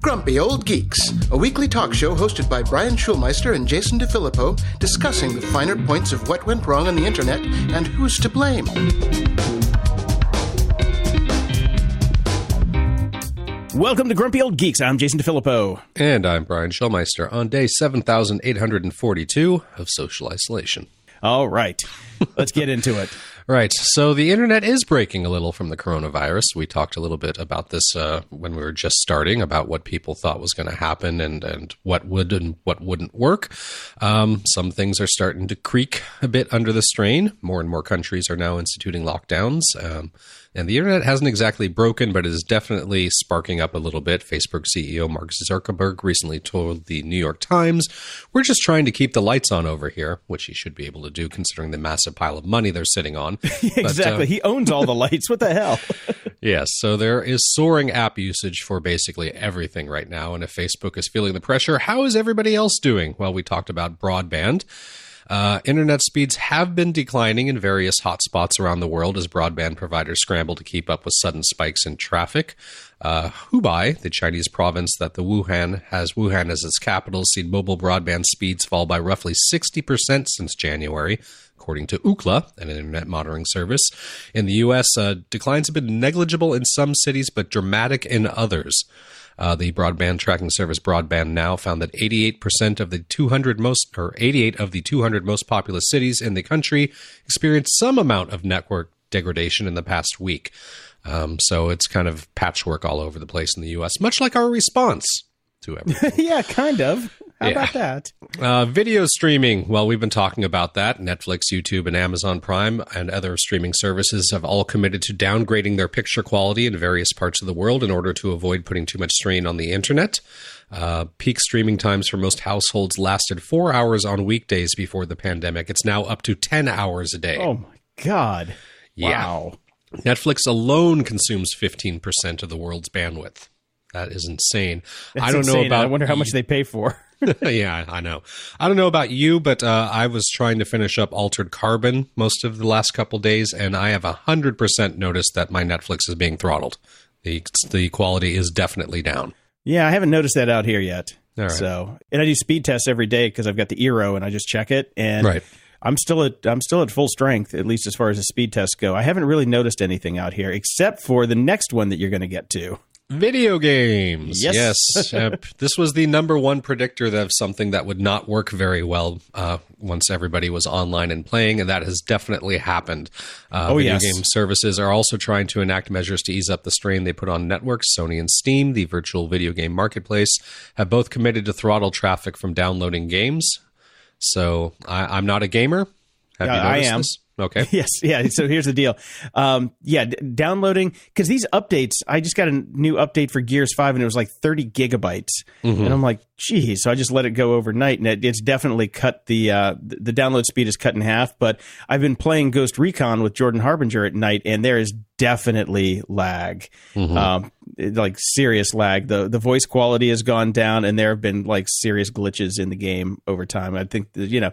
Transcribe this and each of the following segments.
Grumpy Old Geeks, a weekly talk show hosted by Brian Schulmeister and Jason DeFilippo, discussing the finer points of what went wrong on the internet and who's to blame. Welcome to Grumpy Old Geeks. I'm Jason DeFilippo. And I'm Brian Schulmeister on day 7842 of social isolation. All right. Let's get into it. Right. So the internet is breaking a little from the coronavirus. We talked a little bit about this uh, when we were just starting about what people thought was going to happen and, and what would and what wouldn't work. Um, some things are starting to creak a bit under the strain. More and more countries are now instituting lockdowns. Um, and the internet hasn't exactly broken, but it is definitely sparking up a little bit. Facebook CEO Mark Zuckerberg recently told the New York Times, We're just trying to keep the lights on over here, which he should be able to do considering the massive pile of money they're sitting on. exactly. But, uh, he owns all the lights. What the hell? yes. So there is soaring app usage for basically everything right now. And if Facebook is feeling the pressure, how is everybody else doing? Well, we talked about broadband. Uh, internet speeds have been declining in various hotspots around the world as broadband providers scramble to keep up with sudden spikes in traffic. Uh, Hubei, the Chinese province that the Wuhan has Wuhan as its capital, seen mobile broadband speeds fall by roughly 60% since January, according to Ookla, an internet monitoring service. In the U.S., uh, declines have been negligible in some cities, but dramatic in others. Uh, the broadband tracking service Broadband Now found that 88% of the 200 most, or 88 of the 200 most populous cities in the country experienced some amount of network degradation in the past week. Um, so it's kind of patchwork all over the place in the U.S., much like our response to everything. yeah, kind of. How yeah. about that? Uh, video streaming. Well, we've been talking about that. Netflix, YouTube, and Amazon Prime and other streaming services have all committed to downgrading their picture quality in various parts of the world in order to avoid putting too much strain on the internet. Uh, peak streaming times for most households lasted four hours on weekdays before the pandemic. It's now up to 10 hours a day. Oh, my God. Yeah. Wow. Netflix alone consumes 15% of the world's bandwidth. That is insane. That's I don't insane. know about. I wonder how much they pay for. yeah, I know. I don't know about you, but uh, I was trying to finish up Altered Carbon most of the last couple days, and I have hundred percent noticed that my Netflix is being throttled. the The quality is definitely down. Yeah, I haven't noticed that out here yet. So, and I do speed tests every day because I've got the Eero, and I just check it, and right. I'm still at I'm still at full strength, at least as far as the speed tests go. I haven't really noticed anything out here except for the next one that you're going to get to. Video games. Yes. yes. uh, this was the number one predictor of something that would not work very well uh, once everybody was online and playing, and that has definitely happened. Uh, oh, video yes. game services are also trying to enact measures to ease up the strain they put on networks. Sony and Steam, the virtual video game marketplace, have both committed to throttle traffic from downloading games. So I, am not a gamer. Have you I am. This? Okay. Yes. Yeah. So here's the deal. Um, yeah, d- downloading because these updates. I just got a new update for Gears Five, and it was like 30 gigabytes, mm-hmm. and I'm like, geez. So I just let it go overnight, and it, it's definitely cut the uh, the download speed is cut in half. But I've been playing Ghost Recon with Jordan Harbinger at night, and there is definitely lag, mm-hmm. um, like serious lag. the The voice quality has gone down, and there have been like serious glitches in the game over time. I think you know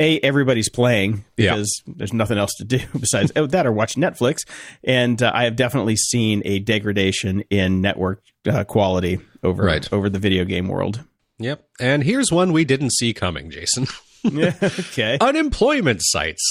a everybody's playing because yeah. there's nothing else to do besides oh, that or watch Netflix. And uh, I have definitely seen a degradation in network uh, quality over right. over the video game world. Yep. And here's one we didn't see coming, Jason. okay. Unemployment sites.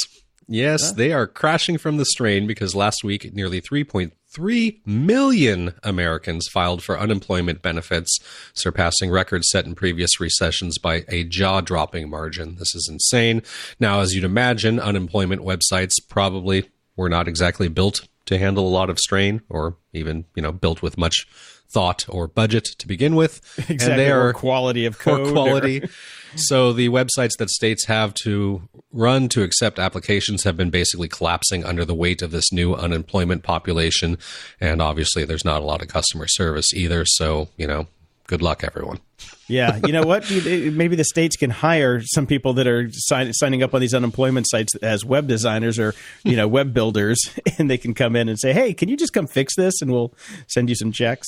Yes, huh? they are crashing from the strain because last week nearly 3.3 3 million Americans filed for unemployment benefits, surpassing records set in previous recessions by a jaw dropping margin. This is insane. Now, as you'd imagine, unemployment websites probably were not exactly built to handle a lot of strain or even, you know, built with much thought or budget to begin with. Exactly. And they are quality of code. quality. Or- so the websites that states have to run to accept applications have been basically collapsing under the weight of this new unemployment population. And obviously there's not a lot of customer service either. So, you know, good luck everyone. yeah, you know what? Maybe the states can hire some people that are sign, signing up on these unemployment sites as web designers or you know web builders, and they can come in and say, "Hey, can you just come fix this, and we'll send you some checks."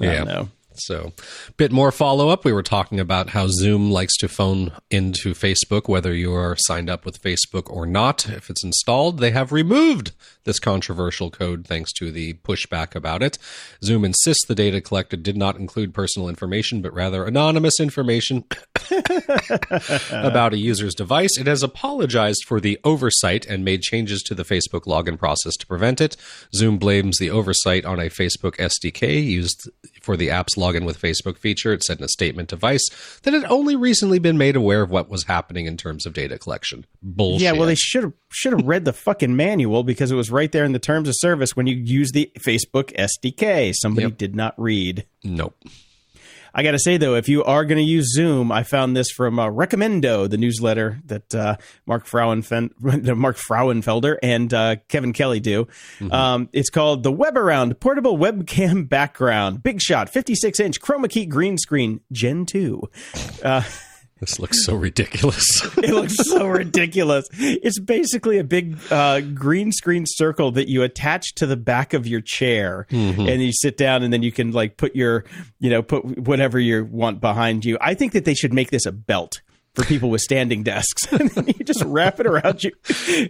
I yeah. So, a bit more follow up. We were talking about how Zoom likes to phone into Facebook, whether you are signed up with Facebook or not. If it's installed, they have removed this controversial code thanks to the pushback about it. Zoom insists the data collected did not include personal information, but rather anonymous information about a user's device. It has apologized for the oversight and made changes to the Facebook login process to prevent it. Zoom blames the oversight on a Facebook SDK used for the app's login with Facebook feature. It said in a statement to Vice that it had only recently been made aware of what was happening in terms of data collection. Bullshit. Yeah, well, they should have should have read the fucking manual because it was right there in the terms of service when you use the Facebook SDK. Somebody Yep. did not read. nope. I got to say though, if you are going to use Zoom, I found this from uh, Recommendo, the newsletter that uh, Mark Frauenfen- Mark Frauenfelder and uh, Kevin Kelly do. Um, it's called the Webaround Portable Webcam Background, Big Shot, 56 inch chroma key green screen, Gen 2. This looks so ridiculous. It looks so ridiculous. It's basically a big uh, green screen circle that you attach to the back of your chair, and you sit down, and then you can like put your, you know, put whatever you want behind you. I think that they should make this a belt for people with standing desks, and then you just wrap it around you,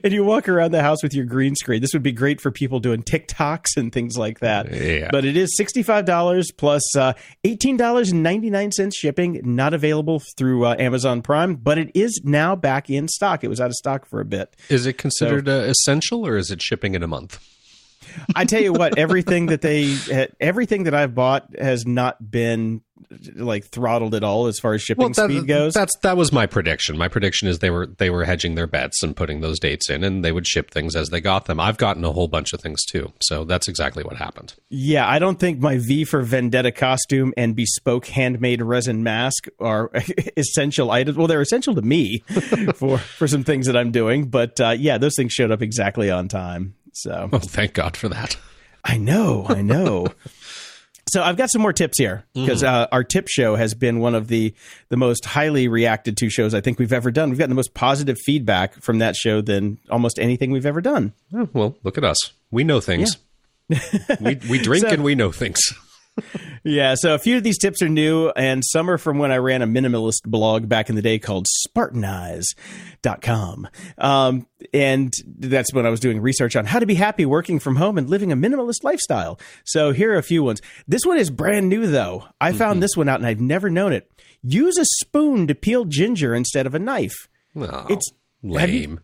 and you walk around the house with your green screen. This would be great for people doing TikToks and things like that. Yeah. But it is sixty five dollars plus uh, eighteen dollars and ninety nine cents shipping. Not available through uh, Amazon Prime, but it is now back in stock. It was out of stock for a bit. is it considered uh, essential or is it shipping in a month? I tell you what, everything that they, everything that I've bought has not been like throttled at all as far as shipping that- speed goes. That's that was my prediction. My prediction is they were they were hedging their bets and putting those dates in, and they would ship things as they got them. I've gotten a whole bunch of things too, so that's exactly what happened. Yeah, I don't think my V for Vendetta costume and bespoke handmade resin mask are essential items. Well, they're essential to me for for some things that I'm doing, but uh, yeah, those things showed up exactly on time. So Oh, thank God for that. I know, I know. So I've got some more tips here because uh, our tip show has been one of the the most highly reacted to shows I think we've ever done. We've gotten the most positive feedback from that show than almost anything we've ever done. Oh, well, look at us. We know things. we we drink So- and we know things. Yeah, so a few of these tips are new, and some are from when I ran a minimalist blog back in the day called Spartanize.com. Um, and that's when I was doing research on how to be happy working from home and living a minimalist lifestyle. So here are a few ones. This one is brand new, though. I found this one out and I've never known it. Use a spoon to peel ginger instead of a knife. Oh, It's- lame.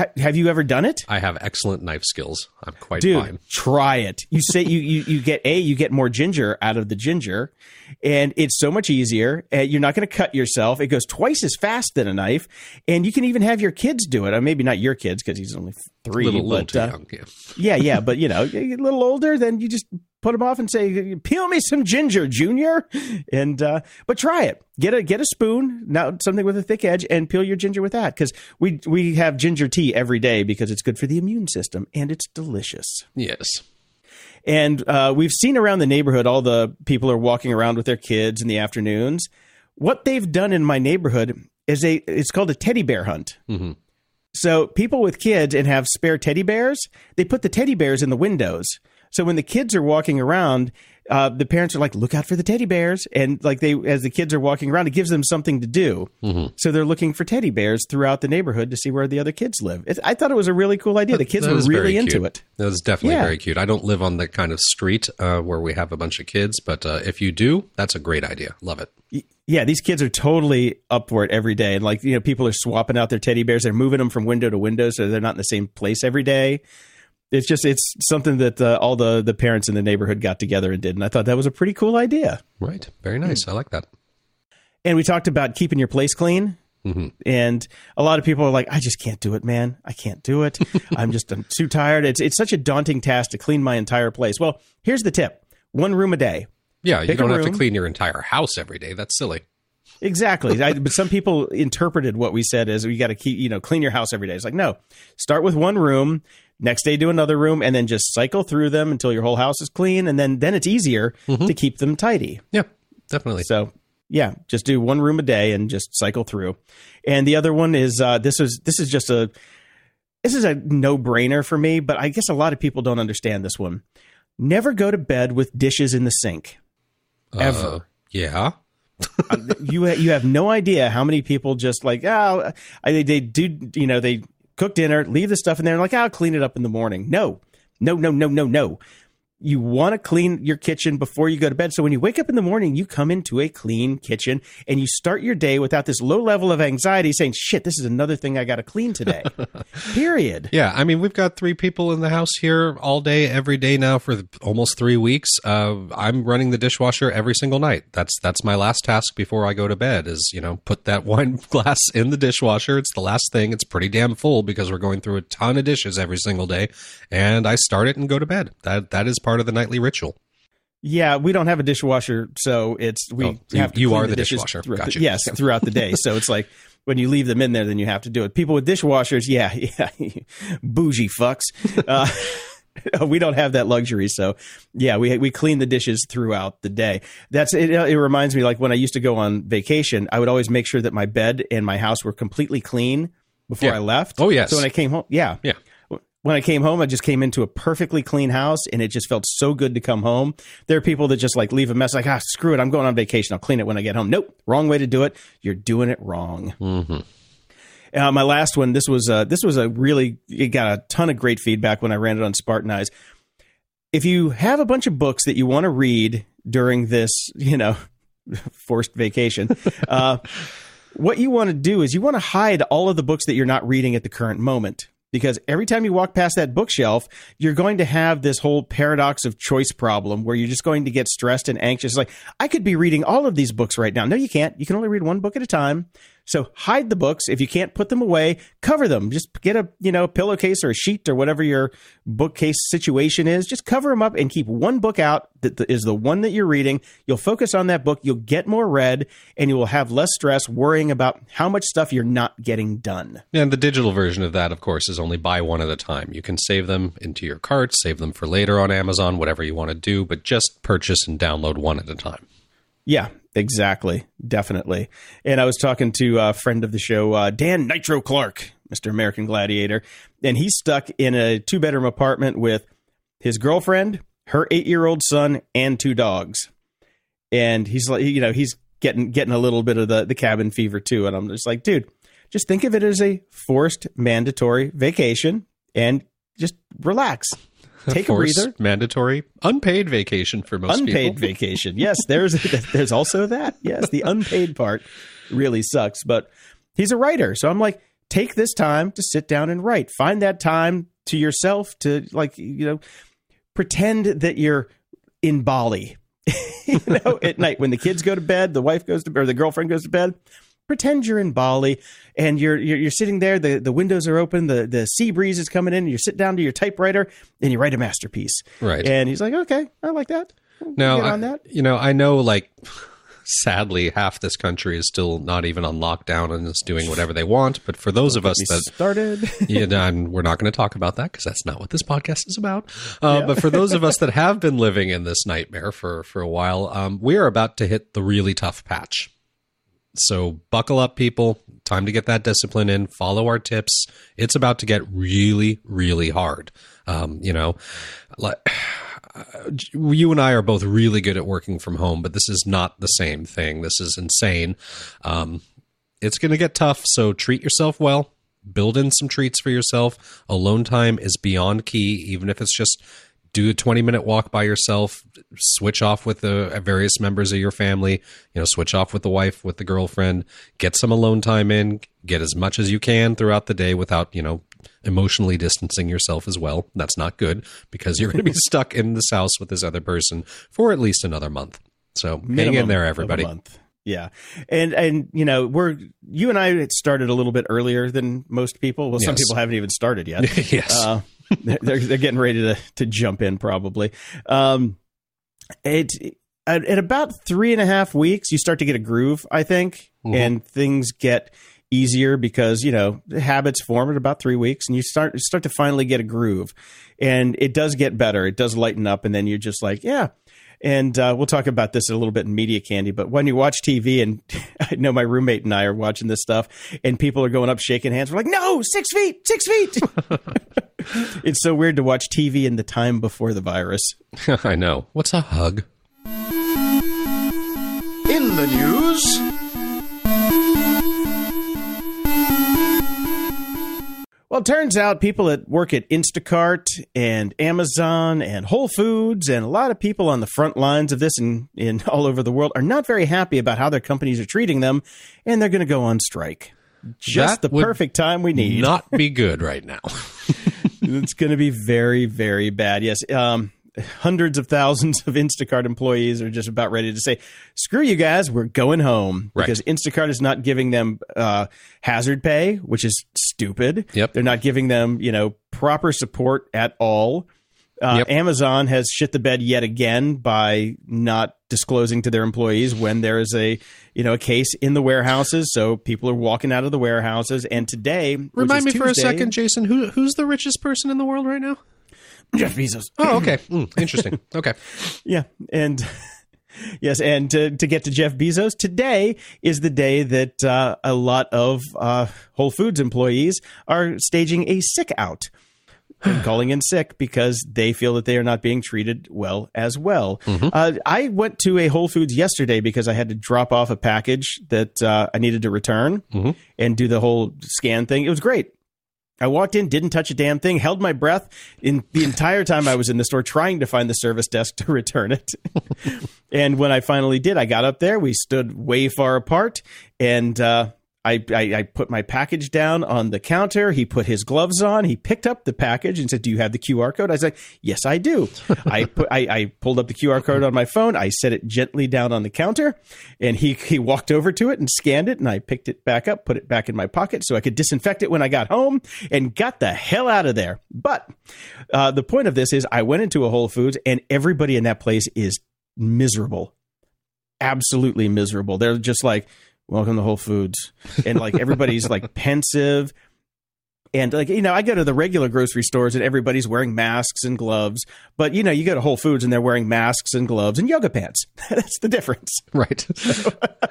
Ha- have you ever done it? I have excellent knife skills. I'm quite dude fine. try it you say you, you you get a you get more ginger out of the ginger and it's so much easier and you're not going to cut yourself it goes twice as fast than a knife and you can even have your kids do it or maybe not your kids because he's only three little, little but too uh, young. Yeah. yeah yeah but you know you get a little older then you just put them off and say peel me some ginger junior and uh but try it get a get a spoon now something with a thick edge and peel your ginger with that because we we have ginger tea every day because it's good for the immune system and it's delicious Yes. and uh, we've seen around the neighborhood all the people are walking around with their kids in the afternoons. What they've done in my neighborhood is a it's called a teddy bear hunt. Mhm. So people with kids and have spare teddy bears, they put the teddy bears in the windows. So when the kids are walking around, uh, the parents are like, "Look out for the teddy bears!" And like they, as the kids are walking around, it gives them something to do. Mm-hmm. So they're looking for teddy bears throughout the neighborhood to see where the other kids live. It, I thought it was a really cool idea. The kids That were really into it. That was definitely Yeah. very cute. I don't live on the kind of street uh, where we have a bunch of kids, but uh, if you do, that's a great idea. Love it. Yeah, these kids are totally up for it every day. And like, you know, people are swapping out their teddy bears. They're moving them from window to window so they're not in the same place every day. It's just, it's something that uh, all the, the parents in the neighborhood got together and did. And I thought that was a pretty cool idea. Right. Very nice. I like that. And we talked about keeping your place clean. And a lot of people are like, I just can't do it, man. I can't do it. I'm just I'm too tired. It's, it's such a daunting task to clean my entire place. Well, here's the tip one room a day. Yeah, you Pick a don't have to clean your entire house every day. That's silly. Exactly. I, but some people interpreted what we said as we got to keep, you know, clean your house every day. It's like, no, start with one room, next day do another room, and then just cycle through them until your whole house is clean. And then, then it's easier to keep them tidy. Yeah, definitely. So yeah, just do one room a day and just cycle through. And the other one is, uh, this is, this is just a, this is a no brainer for me, but I guess a lot of people don't understand this one. Never go to bed with dishes in the sink. Ever. Uh, yeah. you you have no idea how many people just like oh I, they, they do you know they cook dinner leave the stuff in there and like ah, I'll clean it up in the morning. No, No, no, no, no, no you want to clean your kitchen before you go to bed. So when you wake up in the morning, you come into a clean kitchen and you start your day without this low level of anxiety saying, shit, this is another thing I got to clean today. Period. Yeah. I mean, we've got three people in the house here all day, every day now for almost three weeks. Uh, I'm running the dishwasher every single night. That's, that's my last task before I go to bed is, you know, put that wine glass in the dishwasher. It's the last thing. It's pretty damn full because we're going through a ton of dishes every single day. And I start it and go to bed. That, that is part part of the nightly ritual. Yeah, we don't have a dishwasher, so it's we Oh, you- have to you are the dishes dishwasher. Gotcha. the- yes, throughout the day. So it's like when you leave them in there, then you have to do it. People with dishwashers, yeah, yeah, bougie fucks. Uh, we don't have that luxury, so yeah, we we clean the dishes throughout the day. That's it. It reminds me like when I used to go on vacation, I would always make sure that my bed and my house were completely clean before Yeah. I left. Oh, yes. So when I came home, yeah, Yeah. When I came home, I just came into a perfectly clean house and it just felt so good to come home. There are people that just like leave a mess like, ah, screw it. I'm going on vacation. I'll clean it when I get home. Nope. Wrong way to do it. You're doing it wrong. Uh, my last one, this was, uh, this was a really, it got a ton of great feedback when I ran it on Spartanize. If you have a bunch of books that you want to read during this, you know, forced vacation, uh, what you want to do is you want to hide all of the books that you're not reading at the current moment. Because every time you walk past that bookshelf, you're going to have this whole paradox of choice problem where you're just going to get stressed and anxious. Like, I could be reading all of these books right now. No, you can't. You can only read one book at a time. So hide the books. If you can't put them away, cover them. Just get a, you know, pillowcase or a sheet or whatever your bookcase situation is. Just cover them up and keep one book out that is the one that you're reading. You'll focus on that book. You'll get more read and you will have less stress worrying about how much stuff you're not getting done. And the digital version of that, of course, is only buy one at a time. You can save them into your cart, save them for later on Amazon, whatever you want to do, but just purchase and download one at a time. Yeah, exactly. Definitely. And I was talking to a friend of the show, uh, Dan Nitro Clark, Mr. American Gladiator, and he's stuck in a two bedroom apartment with his girlfriend, her eight year old son, and two dogs. And he's like, you know, he's getting getting a little bit of the, the cabin fever too. And I'm just like, dude, just think of it as a forced mandatory vacation and just relax. Take a breather. mandatory, unpaid vacation for most people. unpaid people. vacation. Yes, there's there's also that. Yes, the unpaid part really sucks, but he's a writer, so I'm like, take this time to sit down and write. Find that time to yourself to like you know pretend that you're in Bali. you know, at night when the kids go to bed, the wife goes to bed, or the girlfriend goes to bed. Pretend you're in Bali and you're, you're you're sitting there. The, the windows are open. The the sea breeze is coming in. You sit down to your typewriter and you write a masterpiece. Right. And he's like, okay, I like that. We'll Now, get I- on that. you know, I know like sadly half this country is still not even on lockdown and is doing whatever they want, but for those of us that started. yeah, and we're not going to talk about that because that's not what this podcast is about. Uh, But for those of us that have been living in this nightmare for for a while, um, we are about to hit the really tough patch. So buckle up, people. Time to get that discipline in. Follow our tips. It's about to get really, really hard. Um, you know, like you and I are both really good at working from home, but this is not the same thing. This is insane. Um, it's going to get tough, so treat yourself well. Build in some treats for yourself. Alone time is beyond key, even if it's just do a 20 minute walk by yourself, switch off with the various members of your family, you know, switch off with the wife, with the girlfriend, get some alone time in, get as much as you can throughout the day without, you know, emotionally distancing yourself as well. That's not good because you're going to be stuck in this house with this other person for at least another month. So hang in there, everybody. Yeah, and and you know we're you and I started a little bit earlier than most people. Well, some people haven't even started yet. yes. uh, they're they're getting ready to to jump in probably. Um, it at, at about three and a half weeks, you start to get a groove, I think, Mhm. and things get easier because you know habits form at about three weeks, and you start you start to finally get a groove, and it does get better. It does lighten up, and then you're just like, yeah. And uh, we'll talk about this a little bit in media candy. But when you watch TV, and I know my roommate and I are watching this stuff, and people are going up shaking hands, we're like, no, six feet, six feet. it's so weird to watch TV in the time before the virus. I know. What's a hug? In the news, Well, it turns out people that work at Instacart and Amazon and Whole Foods and a lot of people on the front lines of this and in all over the world are not very happy about how their companies are treating them, and they're going to go on strike. Just That the would perfect time we need. Not be good right now. it's going to be very, very bad. Yes. Um, hundreds of thousands of Instacart employees are just about ready to say, screw you guys, we're going home. Right. Because Instacart is not giving them uh, hazard pay, which is stupid. Yep. They're not giving them, you know, proper support at all. Uh, Yep. Amazon has shit the bed yet again by not disclosing to their employees when there is a you know a case in the warehouses. So people are walking out of the warehouses. And today, Remind me is for a second, Jason, who who's the richest person in the world right now? Jeff Bezos. Oh, okay. Mm, interesting. Okay. Yeah, and yes, and to, to get to Jeff Bezos, today is the day that uh, a lot of uh, Whole Foods employees are staging a sick out. and calling in sick because they feel that they are not being treated well as well. Uh, I went to a Whole Foods yesterday because I had to drop off a package that uh, I needed to return and do the whole scan thing. It was great. I walked in, didn't touch a damn thing, held my breath in the entire time I was in the store trying to find the service desk to return it. and when I finally did, I got up there. We stood way far apart, and uh, I, I, I put my package down on the counter. He put his gloves on. He picked up the package and said, "Do you have the QR code?" I was like, "Yes, I do." I put I, I pulled up the QR code on my phone. I set it gently down on the counter, and he he walked over to it and scanned it, and I picked it back up, put it back in my pocket so I could disinfect it when I got home, and got the hell out of there. But uh, the point of this is, I went into a Whole Foods, and everybody in that place is miserable absolutely miserable. They're just like, welcome to Whole Foods. And like everybody's like pensive. And like, you know, I go to the regular grocery stores and everybody's wearing masks and gloves. But, you know, you go to Whole Foods and they're wearing masks and gloves and yoga pants. That's the difference. Right.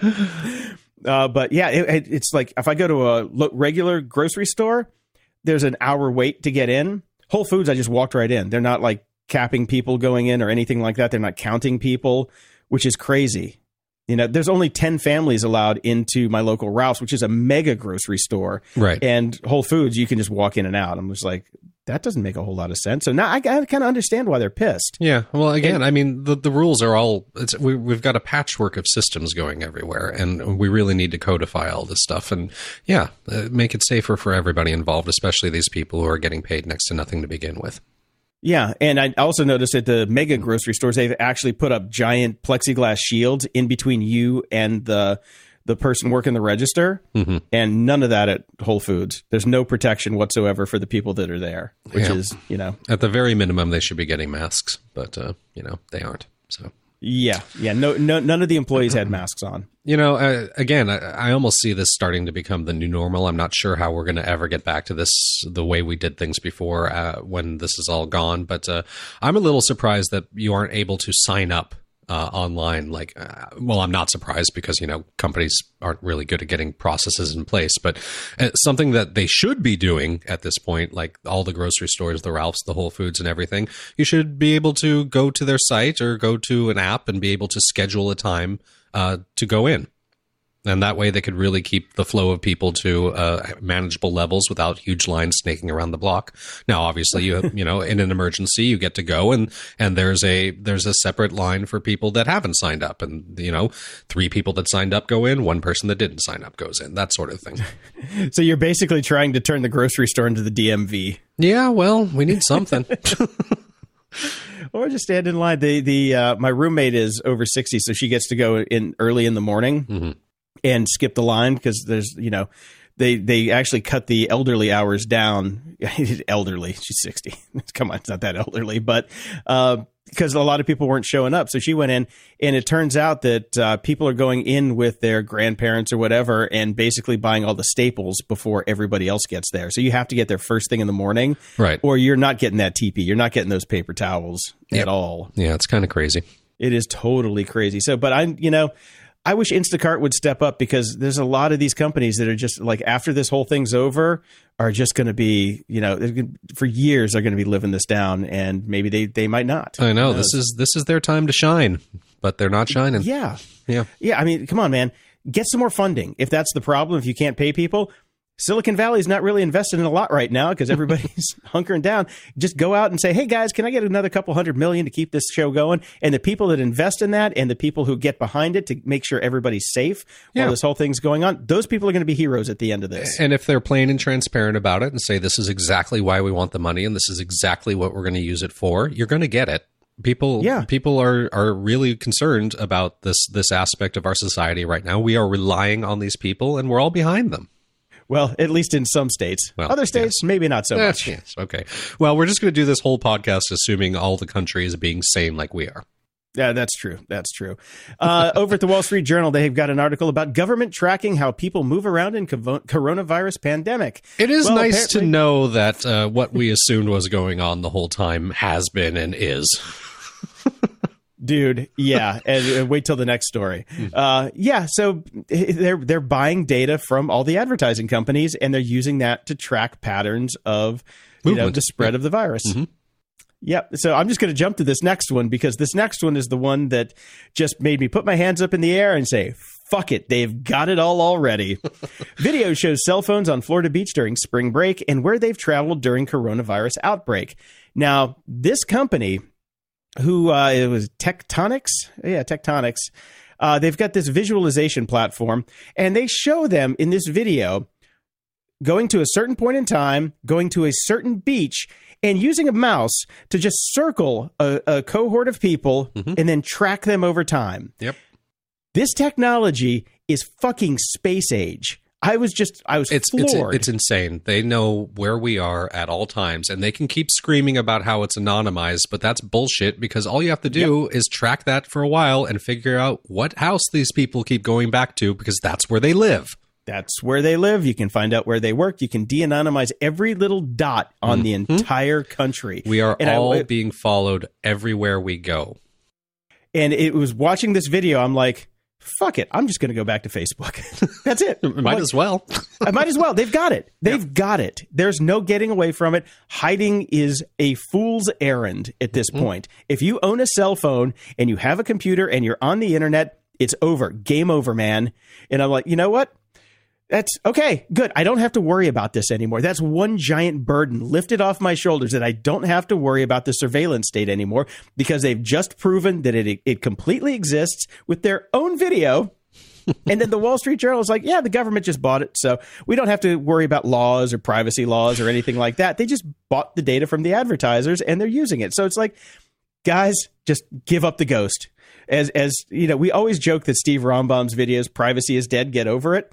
Uh, but yeah, it, it- it's like if I go to a lo- regular grocery store, there's an hour wait to get in. Whole Foods, I just walked right in. They're not like capping people going in or anything like that. They're not counting people, which is crazy. You know, there's only 10 families allowed into my local Ralph's, which is a mega grocery store. Right. And Whole Foods, you can just walk in and out. I'm just like, that doesn't make a whole lot of sense. So now I, I kind of understand why they're pissed. Yeah. Well, again, I mean, the, the rules are all, it's, we, we've got a patchwork of systems going everywhere, and we really need to codify all this stuff. And yeah, uh, make it safer for everybody involved, especially these people who are getting paid next to nothing to begin with. Yeah, and I also noticed at the mega grocery stores they've actually put up giant plexiglass shields in between you and the the person working the register, and none of that at Whole Foods. There's no protection whatsoever for the people that are there, which Yeah. is you know At the very minimum, they should be getting masks, but, uh, you know, they aren't. So. Yeah yeah no no none of the employees had masks on. You know, uh, again, I, I almost see this starting to become the new normal. I'm not sure how we're going to ever get back to this the way we did things before uh, when this is all gone. But uh, I'm a little surprised that you aren't able to sign up uh, online. Like, uh, well, I'm not surprised because you know companies aren't really good at getting processes in place. But uh, something that they should be doing at this point, like all the grocery stores, the Ralphs, the Whole Foods, and everything, you should be able to go to their site or go to an app and be able to schedule a time uh, to go in. And that way they could really keep the flow of people to uh, manageable levels without huge lines snaking around the block. Now, obviously, you you know, in an emergency, you get to go and and there's a there's a separate line for people that haven't signed up, and you know, three people that signed up go in, one person that didn't sign up goes in, that sort of thing. So you're basically trying to turn the grocery store into the DMV. yeah, well, we need something. Or just stand in line. The the uh, my roommate is over sixty, so she gets to go in early in the morning and skip the line because there's you know they they actually cut the elderly hours down. elderly, she's sixty. Come on, it's not that elderly, but Uh, because a lot of people weren't showing up, so she went in, and it turns out that uh, people are going in with their grandparents or whatever, and basically buying all the staples before everybody else gets there. So you have to get there first thing in the morning, Right. Or you're not getting that TP. You're not getting those paper towels Yep. at all. yeah, it's kind of crazy. It is totally crazy. So, but I'm, you know, I wish Instacart would step up because there's a lot of these companies that are just like after this whole thing's over are just going to be, you know, for years they're going to be living this down, and maybe they they might not. I know this is this is their time to shine, but they're not shining. yeah, Yeah. yeah. I mean, come on, man, get some more funding. If that's the problem, if you can't pay people. Silicon Valley is not really invested in a lot right now because everybody's hunkering down. Just go out and say, "Hey guys, can I get another couple hundred million to keep this show going?" And the people that invest in that and the people who get behind it to make sure everybody's safe Yeah. while this whole thing's going on, those people are going to be heroes at the end of this. And if they're plain and transparent about it and say this is exactly why we want the money and this is exactly what we're going to use it for, you're going to get it. People Yeah. people are are really concerned about this this aspect of our society right now. We are relying on these people and we're all behind them. Well, at least in some states. Well, Other states, maybe not so Yes, much. yes. Okay. Well, we're just going to do this whole podcast assuming all the country is being sane like we are. Yeah, that's true. That's true. Uh, over at the Wall Street Journal, they've got an article about government tracking how people move around in co- coronavirus pandemic. It is Well, nice to know that uh, what we assumed was going on the whole time has been and is. Dude yeah and uh, wait till the next story uh, yeah so they're they're buying data from all the advertising companies and they're using that to track patterns of you know the spread of the virus Yep. So I'm just going to jump to this next one because this next one is the one that just made me put my hands up in the air and say, fuck it. They've got it all already. Video shows cell phones on Florida Beach during spring break and where they've traveled during coronavirus outbreak. Now, this company, who uh, it was Tectonix, yeah, Tectonix. Uh, they've got this visualization platform, and they show them in this video going to a certain point in time, going to a certain beach, and using a mouse to just circle a, a cohort of people and then track them over time. Yep. This technology is fucking space age. I was just, I was It's it's floored. it's insane. They know where we are at all times, and they can keep screaming about how it's anonymized, but that's bullshit. Because all you have to do is track that for a while and figure out what house these people keep going back to, because that's where they live. That's where they live. You can find out where they work. You can de-anonymize every little dot on the mm-hmm. entire country. We are And I- all being followed everywhere we go. and it was watching this video. I'm like, fuck it. I'm just going to go back to Facebook. That's it. Might Like, as well. I might as well. They've got it. They've got it. There's no getting away from it. Hiding is a fool's errand at this mm-hmm. point. If you own a cell phone and you have a computer and you're on the internet, it's over. Game over, man. And I'm like, you know what? That's okay. Good. I don't have to worry about this anymore. That's one giant burden lifted off my shoulders that I don't have to worry about the surveillance state anymore because they've just proven that it it completely exists with their own video. and then the Wall Street Journal is like, yeah, the government just bought it. So we don't have to worry about laws or privacy laws or anything like that. They just bought the data from the advertisers and they're using it. So it's like, guys, just give up the ghost. As as you know, we always joke that Steve Rambam's videos, privacy is dead, get over it.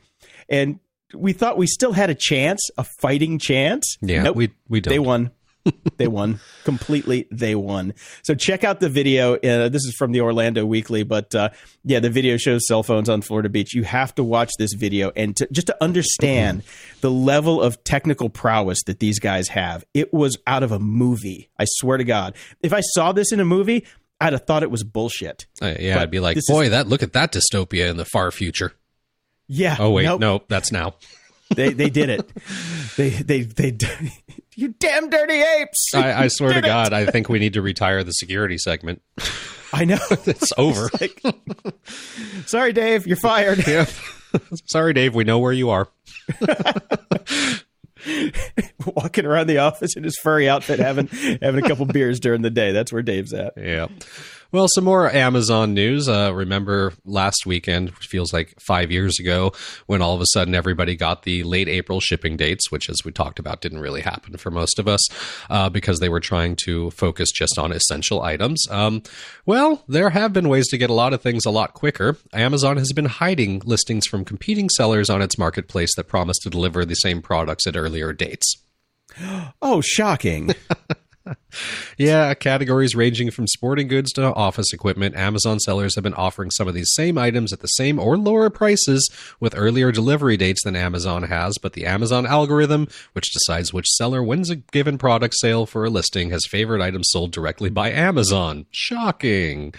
And we thought we still had a chance, a fighting chance. Yeah, Nope. we we don't. They won. they won completely. They won. So check out the video. Uh, this is from the Orlando Weekly, but uh, yeah, the video shows cell phones on Florida Beach. You have to watch this video and to, just to understand the level of technical prowess that these guys have. It was out of a movie. I swear to God. If I saw this in a movie, I'd have thought it was bullshit. Uh, yeah, But I'd be like, this is- boy, that look at that dystopia in the far future. Yeah. Oh wait, nope. no, that's now. They they did it. they they they. You damn dirty apes! I, I swear to God, I think we need to retire the security segment. I know. It's over. Like, sorry, Dave, you're fired. yeah. Sorry, Dave. We know where you are. Walking around the office in his furry outfit, having having a couple beers during the day. That's where Dave's at. Yeah. Well, some more Amazon news. Uh, remember last weekend, which feels like five years ago, when all of a sudden everybody got the late April shipping dates, which, as we talked about, didn't really happen for most of us uh, because they were trying to focus just on essential items. Um, well, there have been ways to get a lot of things a lot quicker. Amazon has been hiding listings from competing sellers on its marketplace that promise to deliver the same products at earlier dates. Oh, shocking! Yeah, categories ranging from sporting goods to office equipment, Amazon sellers have been offering some of these same items at the same or lower prices with earlier delivery dates than Amazon has, but the Amazon algorithm, which decides which seller wins a given product sale for a listing, has favored items sold directly by Amazon. Shocking.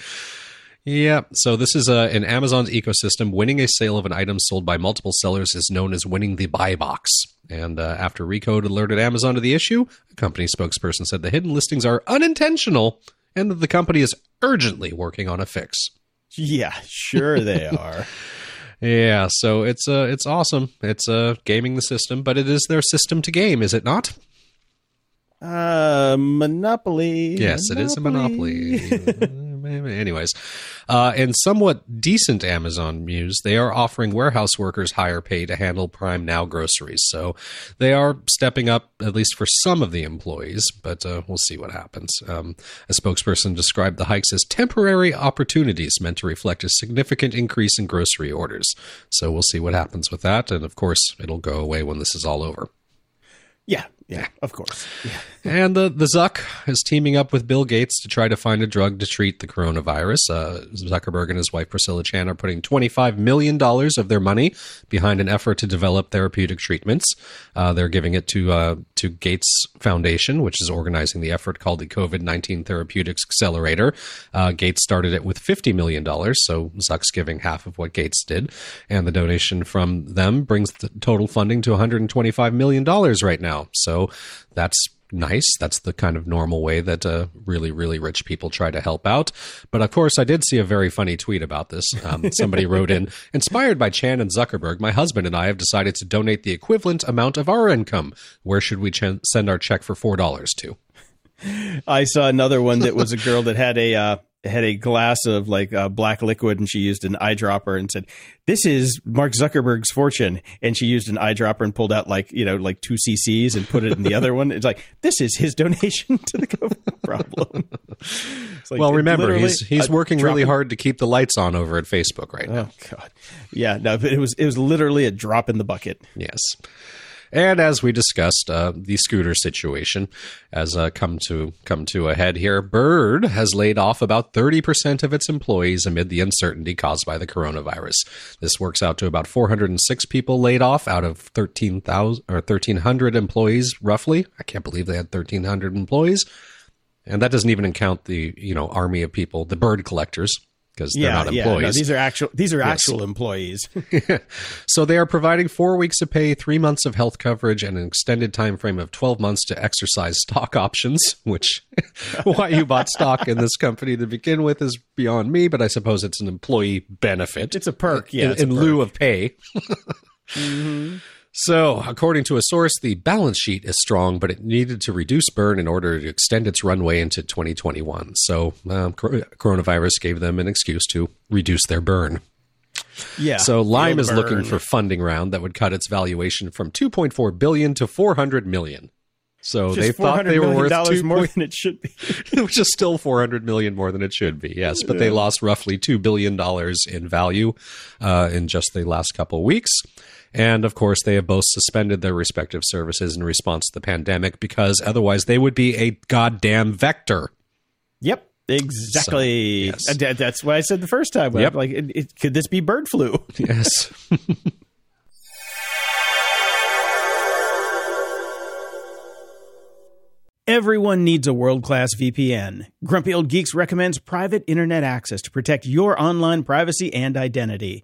Yeah, so this is uh, in Amazon's ecosystem. Winning a sale of an item sold by multiple sellers is known as winning the buy box. And uh, after Recode alerted Amazon to the issue, a company spokesperson said the hidden listings are unintentional and that the company is urgently working on a fix. yeah, sure they are. Yeah, so it's uh it's awesome. It's uh gaming the system, but it is their system to game, is it not? Uh, Monopoly. Yes, it is a monopoly. Anyways, uh, in somewhat decent Amazon news, they are offering warehouse workers higher pay to handle Prime Now groceries. So they are stepping up, at least for some of the employees, but uh, we'll see what happens. Um, a spokesperson described the hikes as temporary opportunities meant to reflect a significant increase in grocery orders. So we'll see what happens with that. And of course, it'll go away when this is all over. Yeah, yeah, of course. Yeah. And the, the Zuck is teaming up with Bill Gates to try to find a drug to treat the coronavirus. Uh, Zuckerberg and his wife Priscilla Chan are putting $25 million of their money behind an effort to develop therapeutic treatments. Uh, they're giving it to uh, to Gates Foundation, which is organizing the effort called the COVID 19 Therapeutics Accelerator. Uh, Gates started it with $50 million, so Zuck's giving half of what Gates did. And the donation from them brings the total funding to $125 million right now. So that's nice. That's the kind of normal way that uh, really, really rich people try to help out. But of course, I did see a very funny tweet about this. Um, somebody wrote in, inspired by Chan and Zuckerberg, my husband and I have decided to donate the equivalent amount of our income. Where should we ch- send our check for $4 to? I saw another one that was a girl that had a uh, had a glass of like uh, black liquid and she used an eyedropper and said, "This is Mark Zuckerberg's fortune." And she used an eyedropper and pulled out like you know like two cc's and put it in the other one. It's like this is his donation to the COVID problem. Like, well, remember he's he's working really hard to keep the lights on over at Facebook right now. Oh God, yeah, no, but it was it was literally a drop in the bucket. Yes. And as we discussed, uh, the scooter situation has uh, come to come to a head here. Bird has laid off about 30% of its employees amid the uncertainty caused by the coronavirus. This works out to about 406 people laid off out of 13,000 or 1,300 employees, roughly. I can't believe they had 1,300 employees. And that doesn't even count the you know army of people, the bird collectors because they're yeah, not employees. Yeah, no, these are actual these are yes. actual employees. so they are providing four weeks of pay, three months of health coverage, and an extended time frame of twelve months to exercise stock options. Which why you bought stock in this company to begin with is beyond me, but I suppose it's an employee benefit. It's a perk, yeah, in, in perk. lieu of pay. mm-hmm. So, according to a source, the balance sheet is strong, but it needed to reduce burn in order to extend its runway into 2021. So, um, coronavirus gave them an excuse to reduce their burn. Yeah. So Lime is burn. looking for funding round that would cut its valuation from 2.4 billion to 400 million. So they thought they were worth dollars more than it should be, which is still 400 million more than it should be. Yes, but yeah. they lost roughly 2 billion dollars in value uh, in just the last couple of weeks. And of course, they have both suspended their respective services in response to the pandemic because otherwise they would be a goddamn vector. Yep. Exactly. So, yes. Uh, that's what I said the first time. Yep. Like, it, it, could this be bird flu? Yes. Everyone needs a world class VPN. Grumpy Old Geeks recommends private internet access to protect your online privacy and identity.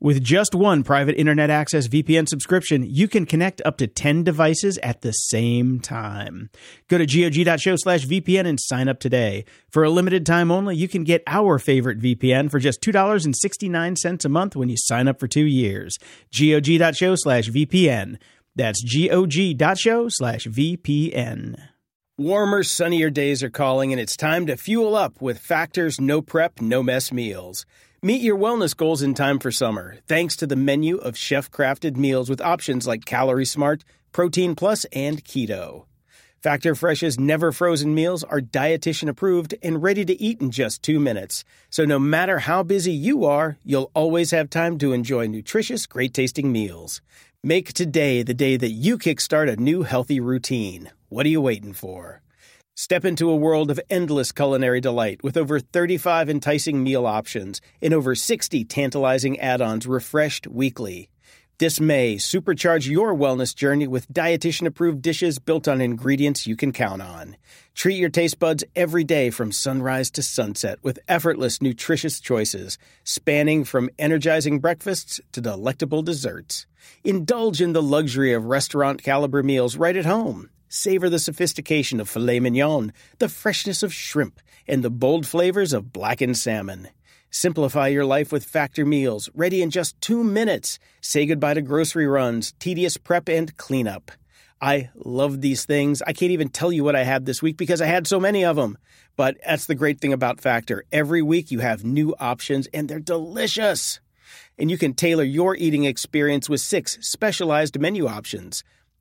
With just one private internet access VPN subscription, you can connect up to 10 devices at the same time. Go to gog.show slash VPN and sign up today. For a limited time only, you can get our favorite VPN for just $2.69 a month when you sign up for two years. gog.show slash VPN. That's gog.show slash VPN. Warmer, sunnier days are calling, and it's time to fuel up with Factor's no prep, no mess meals. Meet your wellness goals in time for summer, thanks to the menu of chef crafted meals with options like Calorie Smart, Protein Plus, and Keto. Factor Fresh's never frozen meals are dietitian approved and ready to eat in just two minutes. So no matter how busy you are, you'll always have time to enjoy nutritious, great tasting meals. Make today the day that you kickstart a new healthy routine. What are you waiting for? Step into a world of endless culinary delight with over 35 enticing meal options and over 60 tantalizing add ons refreshed weekly. This May, supercharge your wellness journey with dietitian approved dishes built on ingredients you can count on. Treat your taste buds every day from sunrise to sunset with effortless, nutritious choices, spanning from energizing breakfasts to delectable desserts. Indulge in the luxury of restaurant caliber meals right at home. Savor the sophistication of filet mignon, the freshness of shrimp, and the bold flavors of blackened salmon. Simplify your life with Factor meals, ready in just two minutes. Say goodbye to grocery runs, tedious prep, and cleanup. I love these things. I can't even tell you what I had this week because I had so many of them. But that's the great thing about Factor. Every week you have new options and they're delicious. And you can tailor your eating experience with six specialized menu options.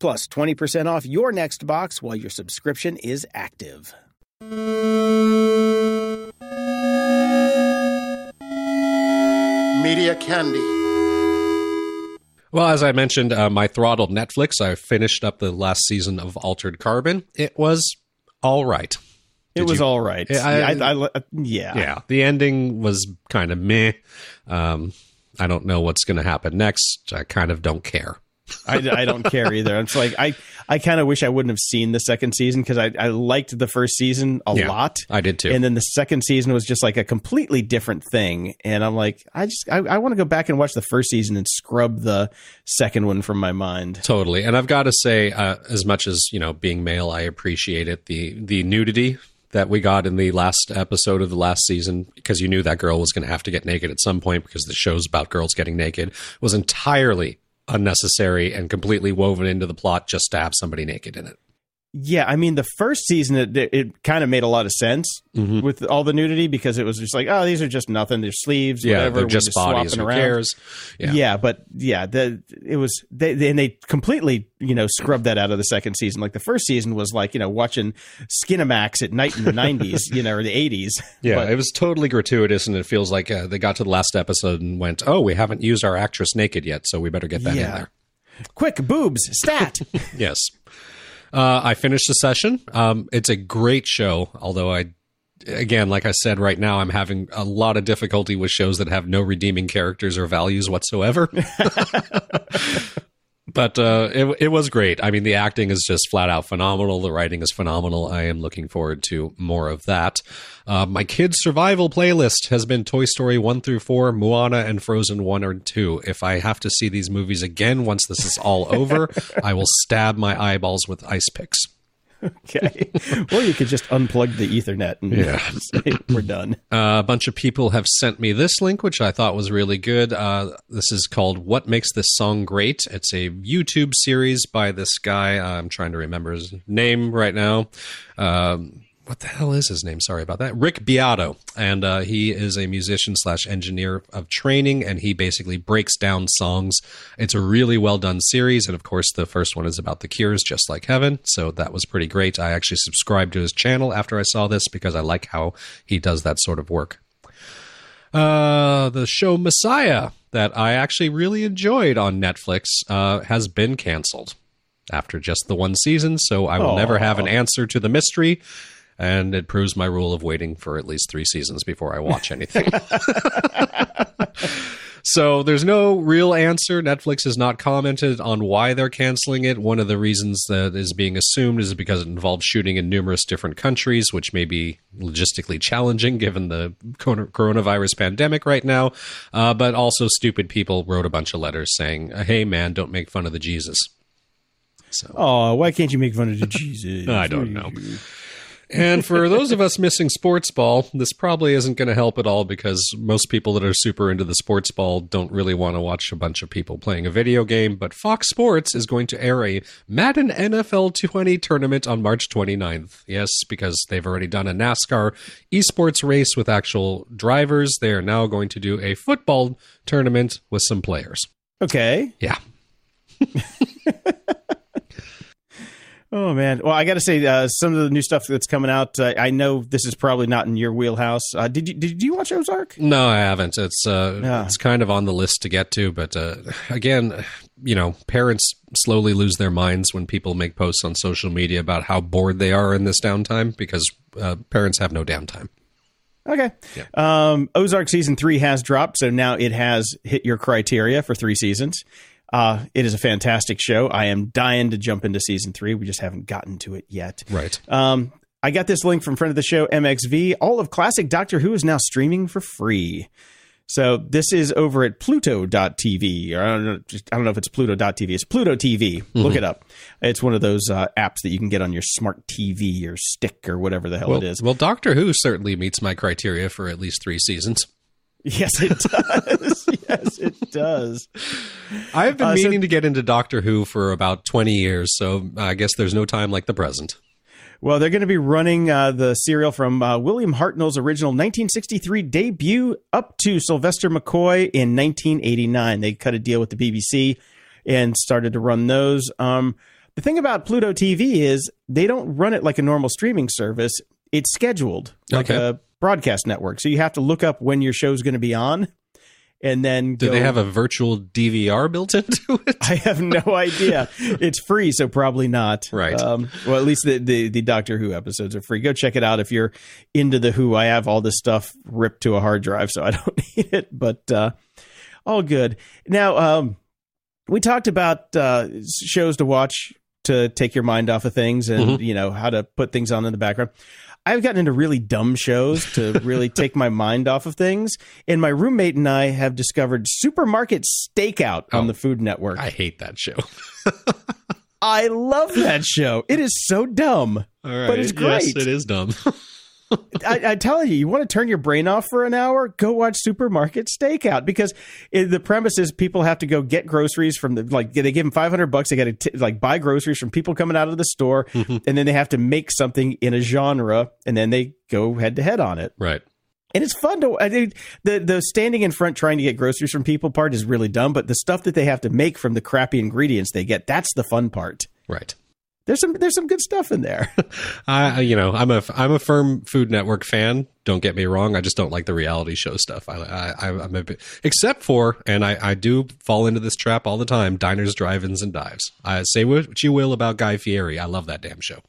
plus 20% off your next box while your subscription is active. Media Candy. Well, as I mentioned, uh, my throttled Netflix. I finished up the last season of Altered Carbon. It was all right. It was you- all right. Yeah, I- yeah, I, I, yeah. Yeah, the ending was kind of meh. Um, I don't know what's going to happen next. I kind of don't care. I, I don't care either. It's like I, I kind of wish I wouldn't have seen the second season because I, I liked the first season a Yeah, lot. I did too. And then the second season was just like a completely different thing. And I'm like, I just, I, I want to go back and watch the first season and scrub the second one from my mind. Totally, and I've got to say, uh, as much as you know, being male, I appreciate it. The the nudity that we got in the last episode of the last season, because you knew that girl was going to have to get naked at some point, because the show's about girls getting naked, was entirely unnecessary and completely woven into the plot just to have somebody naked in it. Yeah, I mean, the first season it, it kind of made a lot of sense Mm-hmm. with all the nudity because it was just like, oh, these are just nothing. They're sleeves, Yeah, whatever. they're we're just bodies. Who around. cares? Yeah. Yeah. but yeah, the it was they, they and they completely you know scrubbed that out of the second season. Like the first season was like you know watching Skinamax at night in the nineties, you know, or the eighties. Yeah, but, it was totally gratuitous, and it feels like uh, they got to the last episode and went, "Oh, we haven't used our actress naked yet, so we better get that in there." quick boobs stat. Yes. Uh, I finished the session. Um, it's a great show, although I, again, like I said, right now I'm having a lot of difficulty with shows that have no redeeming characters or values whatsoever. but uh, it, it was great. I mean, the acting is just flat out phenomenal. The writing is phenomenal. I am looking forward to more of that. Uh, my kids' survival playlist has been Toy Story 1 through 4, Moana, and Frozen 1 or 2. If I have to see these movies again once this is all over, I will stab my eyeballs with ice picks. Okay, or you could just unplug the Ethernet and Yeah. say, we're done. Uh, a bunch of people have sent me this link, which I thought was really good. Uh, this is called What Makes This Song Great. It's a YouTube series by this guy. I'm trying to remember his name right now. Um, what the hell is his name? Sorry about that. Rick Beato. And uh, he is a musician slash engineer of training, and he basically breaks down songs. It's a really well done series. And of course, the first one is about the Cure's, just like heaven. So that was pretty great. I actually subscribed to his channel after I saw this because I like how he does that sort of work. Uh, the show Messiah that I actually really enjoyed on Netflix uh, has been canceled after just the one season, so I will never have an answer to the mystery. And it proves my rule of waiting for at least three seasons before I watch anything. So there's no real answer. Netflix has not commented on why they're canceling it. One of the reasons that is being assumed is because it involves shooting in numerous different countries, which may be logistically challenging given the coronavirus pandemic right now. Uh, but also, stupid people wrote a bunch of letters saying, "Hey, man, don't make fun of the Jesus." So Oh, why can't you make fun of the Jesus? I don't know. And for those of us missing sports ball, this probably isn't going to help at all because most people that are super into the sports ball don't really want to watch a bunch of people playing a video game. But Fox Sports is going to air a Madden NFL 20 tournament on March 29th. Yes, because they've already done a NASCAR esports race with actual drivers. They are now going to do a football tournament with some players. Okay. Yeah. Oh man! Well, I got to say, uh, some of the new stuff that's coming out. Uh, I know this is probably not in your wheelhouse. Uh, did you did you watch Ozark? No, I haven't. It's uh, Yeah. it's kind of on the list to get to, but uh, again, you know, parents slowly lose their minds when people make posts on social media about how bored they are in this downtime because uh, parents have no downtime. Okay. Um, Ozark season three has dropped, so now it has hit your criteria for three seasons. Uh, it is a fantastic show. I am dying to jump into season three. We just haven't gotten to it yet. Right. Um, I got this link from friend of the show, MXV. All of classic Doctor Who is now streaming for free. So this is over at Pluto.tv. Or I don't know, just, I don't know if it's Pluto.tv. It's Pluto TV. Look it up. It's one of those uh, apps that you can get on your smart TV or stick or whatever the hell Well, it is. well, Doctor Who certainly meets my criteria for at least three seasons. Yes, it does. yes, it does. I've been Uh, so- meaning to get into Doctor Who for about 20 years, so I guess there's no time like the present. Well, they're going to be running uh, the serial from uh, William Hartnell's original 1963 debut up to Sylvester McCoy in 1989. They cut a deal with the BBC and started to run those. Um, the thing about Pluto TV is they don't run it like a normal streaming service. It's scheduled like Okay. a broadcast network. So you have to look up when your show's going to be on and then Do go- they have a virtual DVR built into it? I have no idea. It's free, so probably not. Right. Um, well, at least the, the the Doctor Who episodes are free. Go check it out if you're into the Who. I have all this stuff ripped to a hard drive, so I don't need it. But uh, all good. Now, um, we talked about uh, shows to watch to take your mind off of things, and you know how to put things on in the background. I've gotten into really dumb shows to really take my mind off of things. And my roommate and I have discovered Supermarket Stakeout on Oh. the Food Network. I hate that show. I love that show. It is so dumb, All right. but it's great. Yes, it is dumb. I, I tell you, you want to turn your brain off for an hour? Go watch Supermarket Stakeout because it, the premise is people have to go get groceries from the like they give them five hundred bucks. They got to t- like buy groceries from people coming out of the store, and then they have to make something in a genre, and then they go head to head on it. right. And it's fun to I think the the standing in front trying to get groceries from people part is really dumb, but the stuff that they have to make from the crappy ingredients they get that's the fun part. Right. There's some there's some good stuff in there. I, you know, I'm a I'm a firm Food Network fan. Don't get me wrong. I just don't like the reality show stuff. I, I I'm a bit, except for, and I I do fall into this trap all the time. Diners, drive-ins, and dives. I say what you will about Guy Fieri. I love that damn show.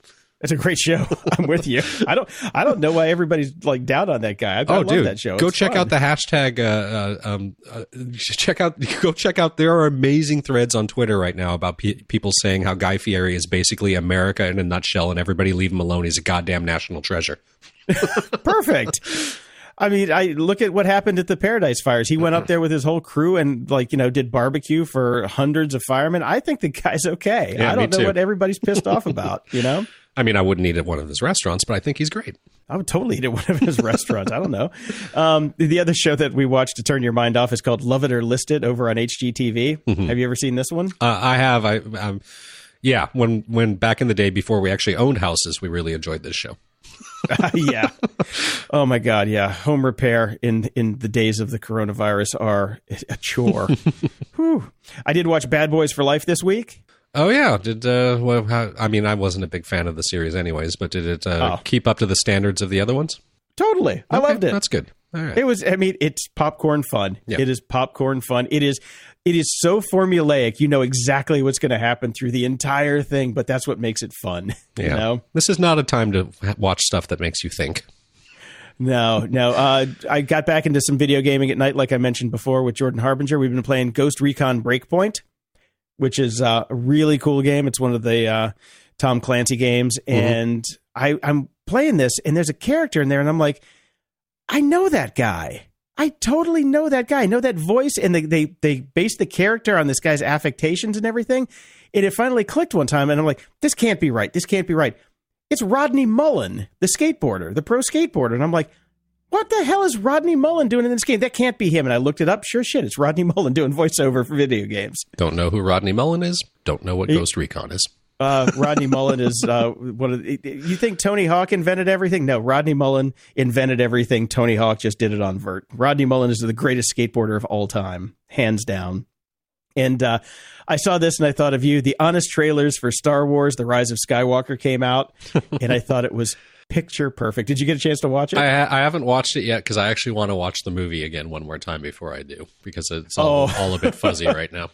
It's a great show. I'm with you. I don't. I don't know why everybody's like down on that guy. I, I Oh, love dude, that show. go It's check fun. out the hashtag. Uh, uh, um, uh, check out. Go check out. There are amazing threads on Twitter right now about pe- people saying how Guy Fieri is basically America in a nutshell, and everybody leave him alone. He's a goddamn national treasure. perfect. I mean, I look at what happened at the Paradise Fires. He went up there with his whole crew and like you know did barbecue for hundreds of firemen. I think the guy's okay. Yeah, I don't know too. what everybody's pissed off about. You know. I mean, I wouldn't eat at one of his restaurants, but I think he's great. I would totally eat at one of his restaurants. I don't know. Um, the other show that we watched to turn your mind off is called Love It or List It over on HGTV. Mm-hmm. Have you ever seen this one? Uh, I have. I um, yeah. When when back in the day before we actually owned houses, we really enjoyed this show. yeah. Oh my God. Yeah. Home repair in in the days of the coronavirus are a chore. Whew. I did watch Bad Boys for Life this week. Oh yeah. Did uh, well? How, I mean, I wasn't a big fan of the series, anyways. But did it uh, Oh. keep up to the standards of the other ones? Totally. I loved it. That's good. Right. It was. I mean, it's popcorn fun. Yeah. It is popcorn fun. It is. It is so formulaic. You know exactly what's going to happen through the entire thing, but that's what makes it fun. You Yeah. know. This is not a time to watch stuff that makes you think. No, no. Uh, I got back into some video gaming at night, like I mentioned before, with Jordan Harbinger. We've been playing Ghost Recon Breakpoint, which is uh, a really cool game. It's one of the uh, Tom Clancy games, and I, I'm playing this, and there's a character in there, and I'm like, I know that guy. I totally know that guy. I know that voice, and they they they base the character on this guy's affectations and everything. And it finally clicked one time, and I'm like, this can't be right. This can't be right. It's Rodney Mullen, the skateboarder, the pro skateboarder, and I'm like, what the hell is Rodney Mullen doing in this game? That can't be him. And I looked it up. Sure shit, it's Rodney Mullen doing voiceover for video games. Don't know who Rodney Mullen is. Don't know what Ghost Recon is. Uh, Rodney Mullen is uh, one of you think Tony Hawk invented everything? No, Rodney Mullen invented everything. Tony Hawk just did it on vert. Rodney Mullen is the greatest skateboarder of all time, hands down. And uh, I saw this and I thought of you. The honest trailers for Star Wars: The Rise of Skywalker came out, and I thought it was picture perfect. Did you get a chance to watch it? I, I haven't watched it yet because I actually want to watch the movie again one more time before I do because it's all, Oh. all a bit fuzzy right now.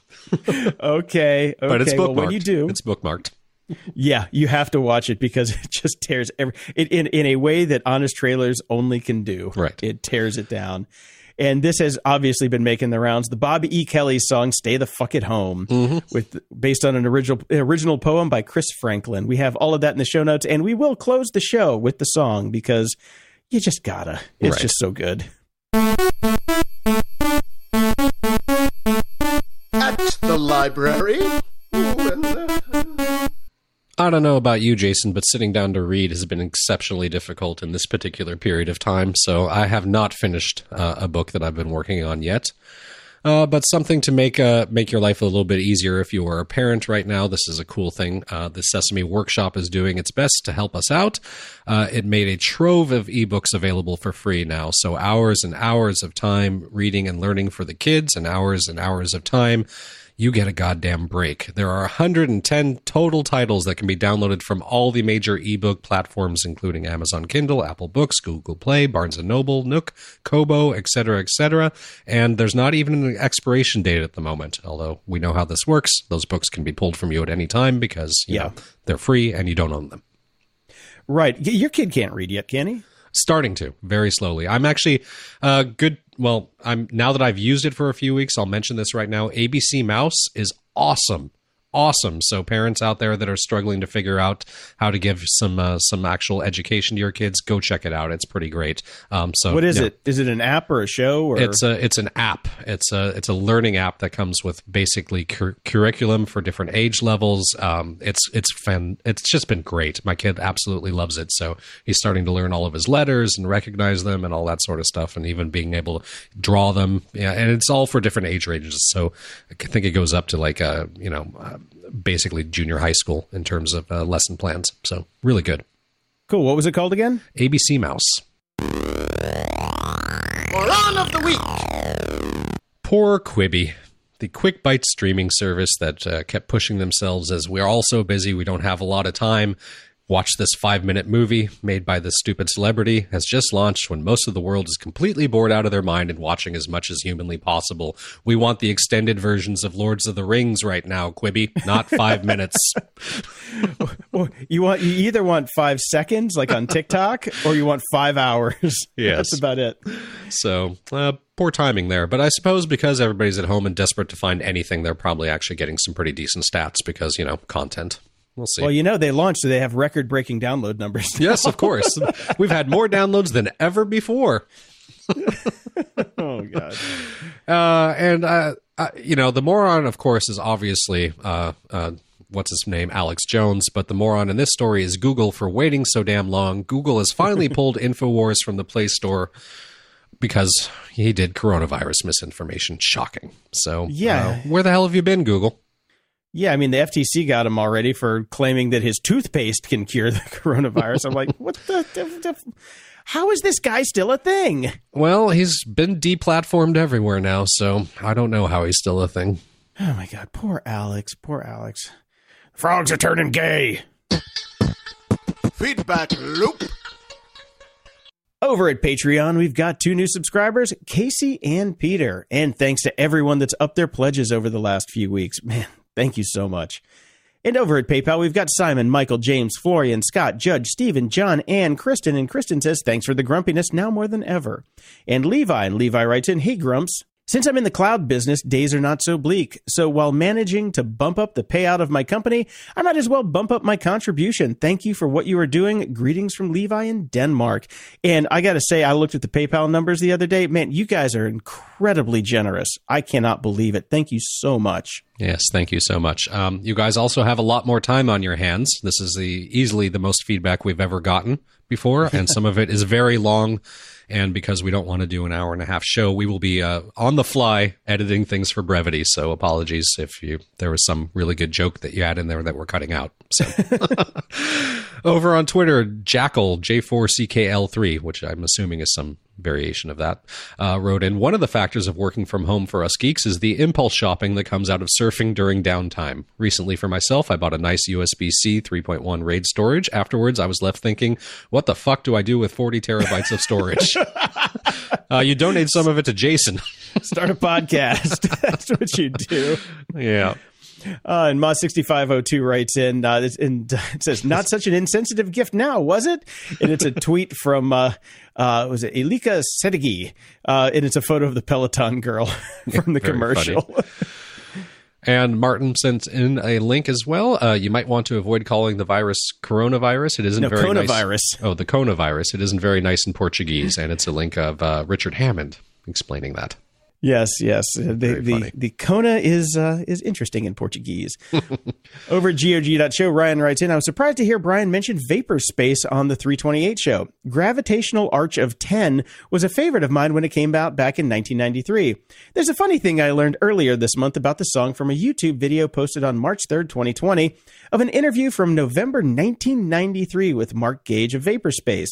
okay, okay. But it's bookmarked. Well, when you do, it's bookmarked. yeah, you have to watch it because it just tears every it, in in a way that honest trailers only can do. Right. it tears it down. And this has obviously been making the rounds. The Bobby E. Kelly song "Stay the Fuck at Home," mm-hmm. with based on an original original poem by Chris Franklin. We have all of that in the show notes, and we will close the show with the song because you just gotta. It's Right. just so good. At the library. When the- I don't know about you, Jason, but sitting down to read has been exceptionally difficult in this particular period of time. So I have not finished uh, a book that I've been working on yet. Uh, but something to make uh, make your life a little bit easier if you are a parent right now. This is a cool thing. Uh, the Sesame Workshop is doing its best to help us out. Uh, it made a trove of ebooks available for free now. So hours and hours of time reading and learning for the kids, and hours and hours of time you get a goddamn break. There are 110 total titles that can be downloaded from all the major ebook platforms, including Amazon Kindle, Apple Books, Google Play, Barnes & Noble, Nook, Kobo, etc., etc. And there's not even an expiration date at the moment, although we know how this works. Those books can be pulled from you at any time because you Yeah. know, they're free and you don't own them. Right, your kid can't read yet, can he? Starting to very slowly. I'm actually uh good well i'm now that i've used it for a few weeks i'll mention this right now abc mouse is awesome awesome so parents out there that are struggling to figure out how to give some uh, some actual education to your kids go check it out it's pretty great um so What is yeah. it? Is it an app or a show? Or It's a it's an app. It's a it's a learning app that comes with basically cur- curriculum for different age levels. Um, it's it's fan. It's just been great. My kid absolutely loves it. So he's starting to learn all of his letters and recognize them and all that sort of stuff, and even being able to draw them. Yeah, and it's all for different age ranges. So I think it goes up to like a you know basically junior high school in terms of uh, lesson plans. So really good. cool. What was it called again? ABC Mouse. Moron of the week. Poor Quibi, the quick bite streaming service that uh, kept pushing themselves as we're all so busy, we don't have a lot of time. Watch this five minute movie made by this stupid celebrity has just launched when most of the world is completely bored out of their mind and watching as much as humanly possible. We want the extended versions of Lords of the Rings right now, Quibi, not five minutes. Well, you want you either want five seconds, like on TikTok, or you want five hours. Yes. that's about it. So, uh, poor timing there. But I suppose because everybody's at home and desperate to find anything, they're probably actually getting some pretty decent stats because, you know, content. We'll see. Well, you know they launched, so they have record-breaking download numbers. Yes, of course. We've had more downloads than ever before. oh god. Uh, and, uh, uh, you know, the moron, of course, is obviously, uh, uh, what's his name? Alex Jones. But the moron in this story is Google for waiting so damn long. Google has finally pulled InfoWars from the Play Store because he did coronavirus misinformation. Shocking. So, Yeah. uh, where the hell have you been, Google? Yeah, I mean the FTC got him already for claiming that his toothpaste can cure the coronavirus. I'm like, what the, the, the How is this guy still a thing? Well, he's been deplatformed everywhere now, so I don't know how he's still a thing. Oh my god, poor Alex, poor Alex. Frogs are turning gay. Feedback loop. Over at Patreon, we've got two new subscribers, Casey and Peter. And thanks to everyone that's up their pledges over the last few weeks. Man, thank you so much. And over at PayPal, we've got Simon, Michael, James, Florian, Scott, Judge, Stephen, John, and Kristen. And Kristen says, thanks for the grumpiness now more than ever. And Levi, and Levi writes in, hey, Grumps. Since I'm in the cloud business, days are not so bleak. So while managing to bump up the payout of my company, I might as well bump up my contribution. Thank you for what you are doing. Greetings from Levi in Denmark. And I got to say, I looked at the PayPal numbers the other day. Man, you guys are incredibly generous. I cannot believe it. Thank you so much. Yes, thank you so much. Um, you guys also have a lot more time on your hands. This is the easily the most feedback we've ever gotten before, and some of it is very long. And because we don't want to do an hour and a half show, we will be uh, on the fly editing things for brevity. So apologies if you there was some really good joke that you had in there that we're cutting out. So over on Twitter, Jackal J4CKL3, which I'm assuming is some variation of that, uh, wrote in One of the factors of working from home for us geeks is the impulse shopping that comes out of surfing during downtime. Recently, for myself, I bought a nice USB C 3.1 RAID storage. Afterwards, I was left thinking, what the fuck do I do with 40 terabytes of storage? uh, you donate some of it to Jason. Start a podcast. That's what you do. yeah. Uh, and Moz6502 writes in, uh, and it says, not such an insensitive gift now, was it? And it's a tweet from, uh, uh, was it Elika Sedegi? Uh, and it's a photo of the Peloton girl from the commercial. And Martin sent in a link as well. Uh, you might want to avoid calling the virus coronavirus. It isn't No, very nice. Oh, the coronavirus. It isn't very nice in Portuguese, and it's a link of uh, Richard Hammond explaining that. Yes, yes. The Very the, funny. the Kona is uh, is interesting in Portuguese. Over at GOG.show, Ryan writes in, I was surprised to hear Brian mention Vaporspace on the 328 show. Gravitational Arch of 10 was a favorite of mine when it came out back in 1993. There's a funny thing I learned earlier this month about the song from a YouTube video posted on March 3rd, 2020, of an interview from November 1993 with Mark Gage of Vaporspace.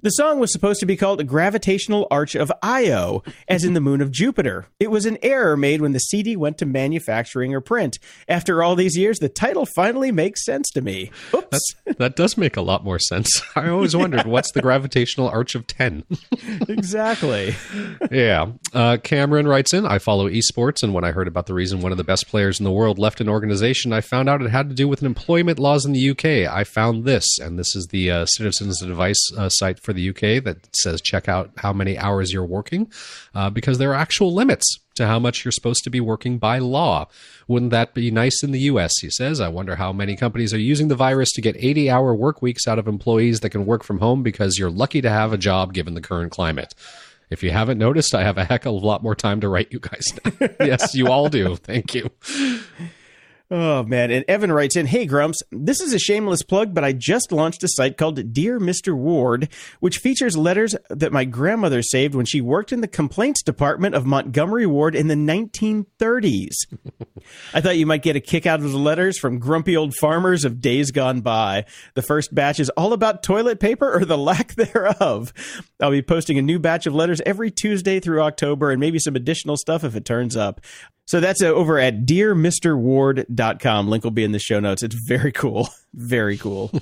The song was supposed to be called Gravitational Arch of Io, as in the moon of Jupiter. It was an error made when the CD went to manufacturing or print. After all these years, the title finally makes sense to me. Oops. That does make a lot more sense. I always wondered what's the gravitational arch of 10? exactly. yeah. Uh, Cameron writes in I follow esports, and when I heard about the reason one of the best players in the world left an organization, I found out it had to do with employment laws in the UK. I found this, and this is the uh, Citizens Advice uh, site for the UK that says check out how many hours you're working, uh, because there are actual limits to how much you're supposed to be working by law. Wouldn't that be nice in the US? He says. I wonder how many companies are using the virus to get 80 hour work weeks out of employees that can work from home because you're lucky to have a job given the current climate. If you haven't noticed, I have a heck of a lot more time to write you guys. yes, you all do. Thank you. Oh man, and Evan writes in, "Hey Grumps, this is a shameless plug, but I just launched a site called Dear Mr. Ward, which features letters that my grandmother saved when she worked in the complaints department of Montgomery Ward in the 1930s. I thought you might get a kick out of the letters from grumpy old farmers of days gone by. The first batch is all about toilet paper or the lack thereof. I'll be posting a new batch of letters every Tuesday through October and maybe some additional stuff if it turns up. So that's uh, over at dearmrward.com. Link will be in the show notes. It's very cool. Very cool.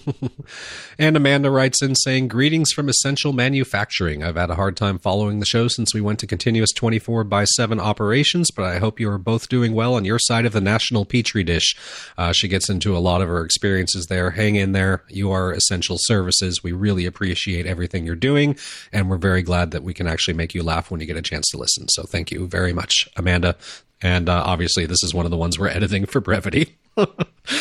And Amanda writes in saying, Greetings from Essential Manufacturing. I've had a hard time following the show since we went to continuous 24 by 7 operations, but I hope you are both doing well on your side of the national petri dish. Uh, she gets into a lot of her experiences there. Hang in there. You are essential services. We really appreciate everything you're doing, and we're very glad that we can actually make you laugh when you get a chance to listen. So thank you very much, Amanda. And uh, obviously, this is one of the ones we're editing for brevity.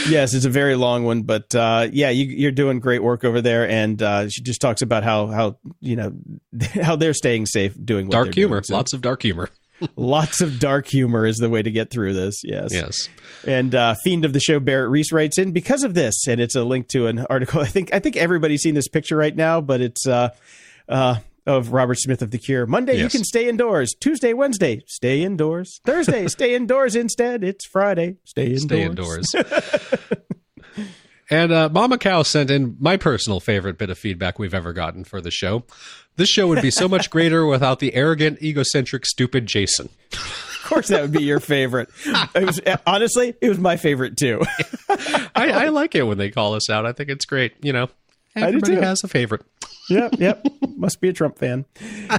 yes, it's a very long one, but uh, yeah, you, you're doing great work over there. And uh, she just talks about how how you know how they're staying safe doing what dark they're humor, doing. So lots of dark humor. lots of dark humor is the way to get through this. Yes. Yes. And uh, fiend of the show Barrett Reese writes in because of this, and it's a link to an article. I think I think everybody's seen this picture right now, but it's uh, uh, of Robert Smith of the Cure. Monday you can stay indoors. Tuesday, Wednesday, stay indoors. Thursday, stay indoors instead. It's Friday, stay indoors. Stay indoors. and uh, Mama Cow sent in my personal favorite bit of feedback we've ever gotten for the show. This show would be so much greater without the arrogant, egocentric, stupid Jason. Of course, that would be your favorite. It was honestly, it was my favorite too. I, I like it when they call us out. I think it's great. You know, everybody has a favorite. Yep, yep. Must be a Trump fan.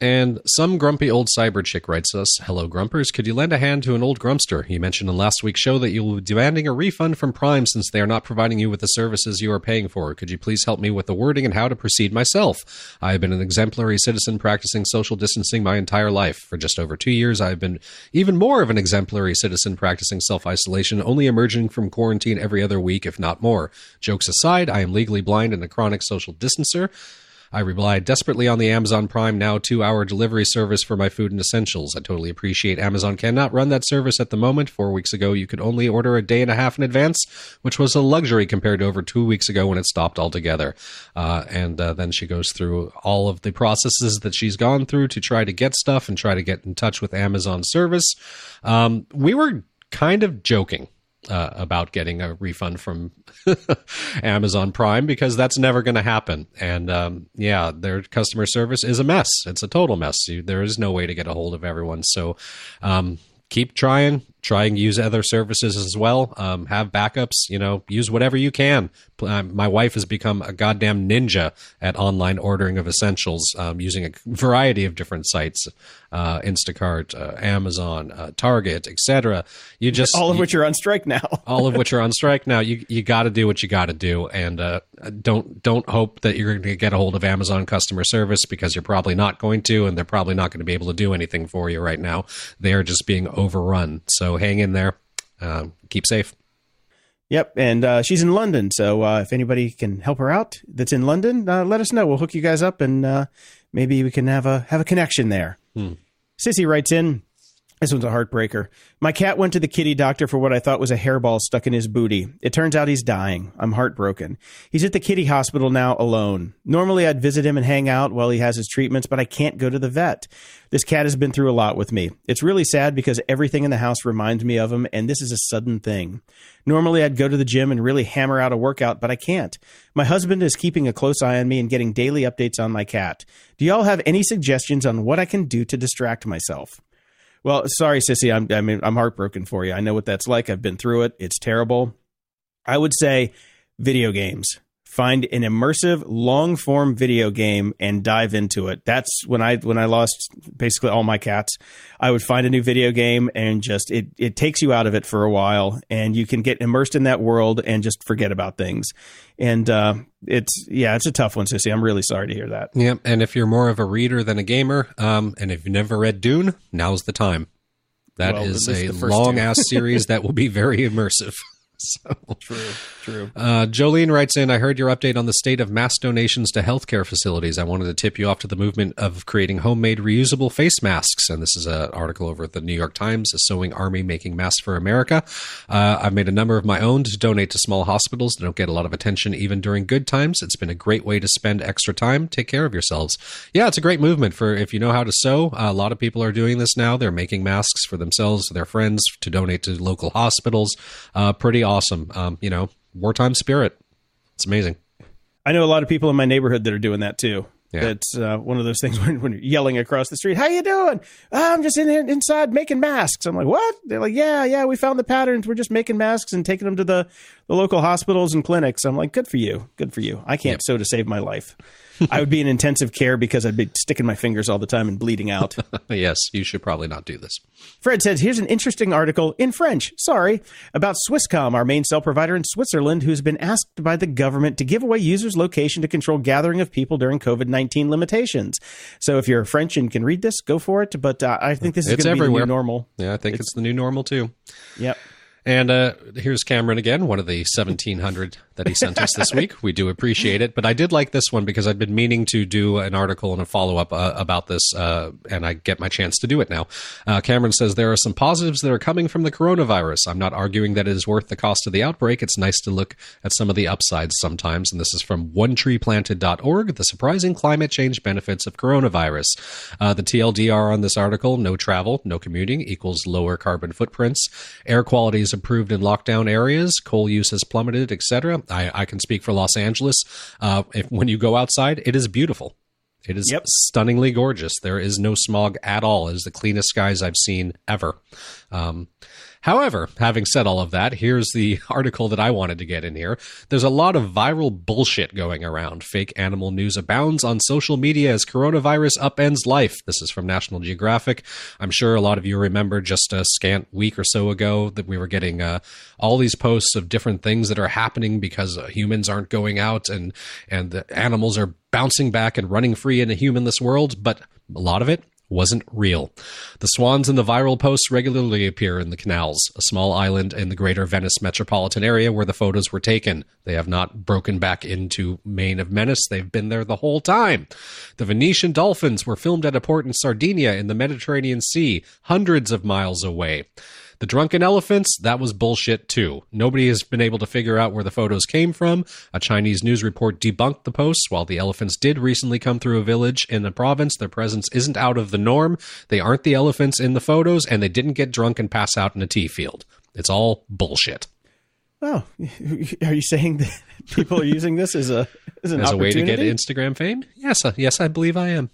And some grumpy old cyber chick writes us, Hello, Grumpers. Could you lend a hand to an old Grumpster? You mentioned in last week's show that you be demanding a refund from Prime since they are not providing you with the services you are paying for. Could you please help me with the wording and how to proceed myself? I have been an exemplary citizen practicing social distancing my entire life. For just over two years, I have been even more of an exemplary citizen practicing self isolation, only emerging from quarantine every other week, if not more. Jokes aside, I am legally blind and a chronic social distancer. I rely desperately on the Amazon Prime Now two hour delivery service for my food and essentials. I totally appreciate Amazon cannot run that service at the moment. Four weeks ago, you could only order a day and a half in advance, which was a luxury compared to over two weeks ago when it stopped altogether. Uh, and uh, then she goes through all of the processes that she's gone through to try to get stuff and try to get in touch with Amazon service. Um, we were kind of joking uh, about getting a refund from Amazon Prime because that's never going to happen. And um, yeah, their customer service is a mess. It's a total mess. You, there is no way to get a hold of everyone. So um, keep trying try and use other services as well. Um, have backups, you know, use whatever you can. Um, my wife has become a goddamn ninja at online ordering of essentials um, using a variety of different sites, uh, Instacart, uh, Amazon, uh, Target, etc. You just all of you, which are on strike now. all of which are on strike now. You you got to do what you got to do, and uh, don't don't hope that you're going to get a hold of Amazon customer service because you're probably not going to, and they're probably not going to be able to do anything for you right now. They are just being overrun. So hang in there. Uh, keep safe. Yep, and uh, she's in London, so uh, if anybody can help her out that's in London, uh, let us know. We'll hook you guys up, and uh, maybe we can have a have a connection there. Hmm. Sissy writes in. This one's a heartbreaker. My cat went to the kitty doctor for what I thought was a hairball stuck in his booty. It turns out he's dying. I'm heartbroken. He's at the kitty hospital now alone. Normally I'd visit him and hang out while he has his treatments, but I can't go to the vet. This cat has been through a lot with me. It's really sad because everything in the house reminds me of him, and this is a sudden thing. Normally I'd go to the gym and really hammer out a workout, but I can't. My husband is keeping a close eye on me and getting daily updates on my cat. Do y'all have any suggestions on what I can do to distract myself? Well, sorry, Sissy. I'm, I mean, I'm heartbroken for you. I know what that's like. I've been through it. It's terrible. I would say video games find an immersive long form video game and dive into it. That's when i when i lost basically all my cats. I would find a new video game and just it it takes you out of it for a while and you can get immersed in that world and just forget about things. And uh, it's yeah it's a tough one sissy i'm really sorry to hear that. Yeah and if you're more of a reader than a gamer um, and if you've never read dune now's the time. That well, is a long ass series that will be very immersive so true, true. Uh, Jolene writes in, I heard your update on the state of mass donations to healthcare facilities. I wanted to tip you off to the movement of creating homemade reusable face masks. And this is an article over at the New York Times, a sewing army making masks for America. Uh, I've made a number of my own to donate to small hospitals that don't get a lot of attention even during good times. It's been a great way to spend extra time. Take care of yourselves. Yeah, it's a great movement for if you know how to sew. Uh, a lot of people are doing this now. They're making masks for themselves, their friends, to donate to local hospitals. Uh, pretty awesome. Um, you know, wartime spirit. It's amazing. I know a lot of people in my neighborhood that are doing that too. Yeah. It's uh, one of those things when, when, you're yelling across the street, "How you doing?" Oh, I'm just in here inside making masks. I'm like, "What?" They're like, "Yeah, yeah, we found the patterns. We're just making masks and taking them to the, the local hospitals and clinics." I'm like, "Good for you, good for you." I can't yep. sew to save my life. I would be in intensive care because I'd be sticking my fingers all the time and bleeding out. yes, you should probably not do this. Fred says, here's an interesting article in French, sorry, about Swisscom, our main cell provider in Switzerland, who's been asked by the government to give away users' location to control gathering of people during COVID 19 limitations. So if you're French and can read this, go for it. But uh, I think this is going to be the new normal. Yeah, I think it's, it's the new normal too. Yep. And uh, here's Cameron again, one of the 1700 that he sent us this week. We do appreciate it. But I did like this one because I've been meaning to do an article and a follow up uh, about this, uh, and I get my chance to do it now. Uh, Cameron says there are some positives that are coming from the coronavirus. I'm not arguing that it is worth the cost of the outbreak. It's nice to look at some of the upsides sometimes. And this is from onetreeplanted.org The Surprising Climate Change Benefits of Coronavirus. Uh, the TLDR on this article no travel, no commuting equals lower carbon footprints. Air quality is improved in lockdown areas. Coal use has plummeted, etc. I, I can speak for Los Angeles. Uh, if, when you go outside, it is beautiful. It is yep. stunningly gorgeous. There is no smog at all. It is the cleanest skies I've seen ever. Um, However, having said all of that, here's the article that I wanted to get in here. There's a lot of viral bullshit going around. Fake animal news abounds on social media as coronavirus upends life. This is from National Geographic. I'm sure a lot of you remember just a scant week or so ago that we were getting uh, all these posts of different things that are happening because uh, humans aren't going out and and the animals are bouncing back and running free in a humanless world, but a lot of it wasn't real. The swans in the viral posts regularly appear in the canals, a small island in the greater Venice metropolitan area where the photos were taken. They have not broken back into Main of Menace. They've been there the whole time. The Venetian dolphins were filmed at a port in Sardinia in the Mediterranean Sea, hundreds of miles away. The drunken elephants, that was bullshit too. Nobody has been able to figure out where the photos came from. A Chinese news report debunked the posts. While the elephants did recently come through a village in the province, their presence isn't out of the norm. They aren't the elephants in the photos, and they didn't get drunk and pass out in a tea field. It's all bullshit. Oh, are you saying that people are using this as a as an As a way to get? Instagram fame? Yes, yes, I believe I am.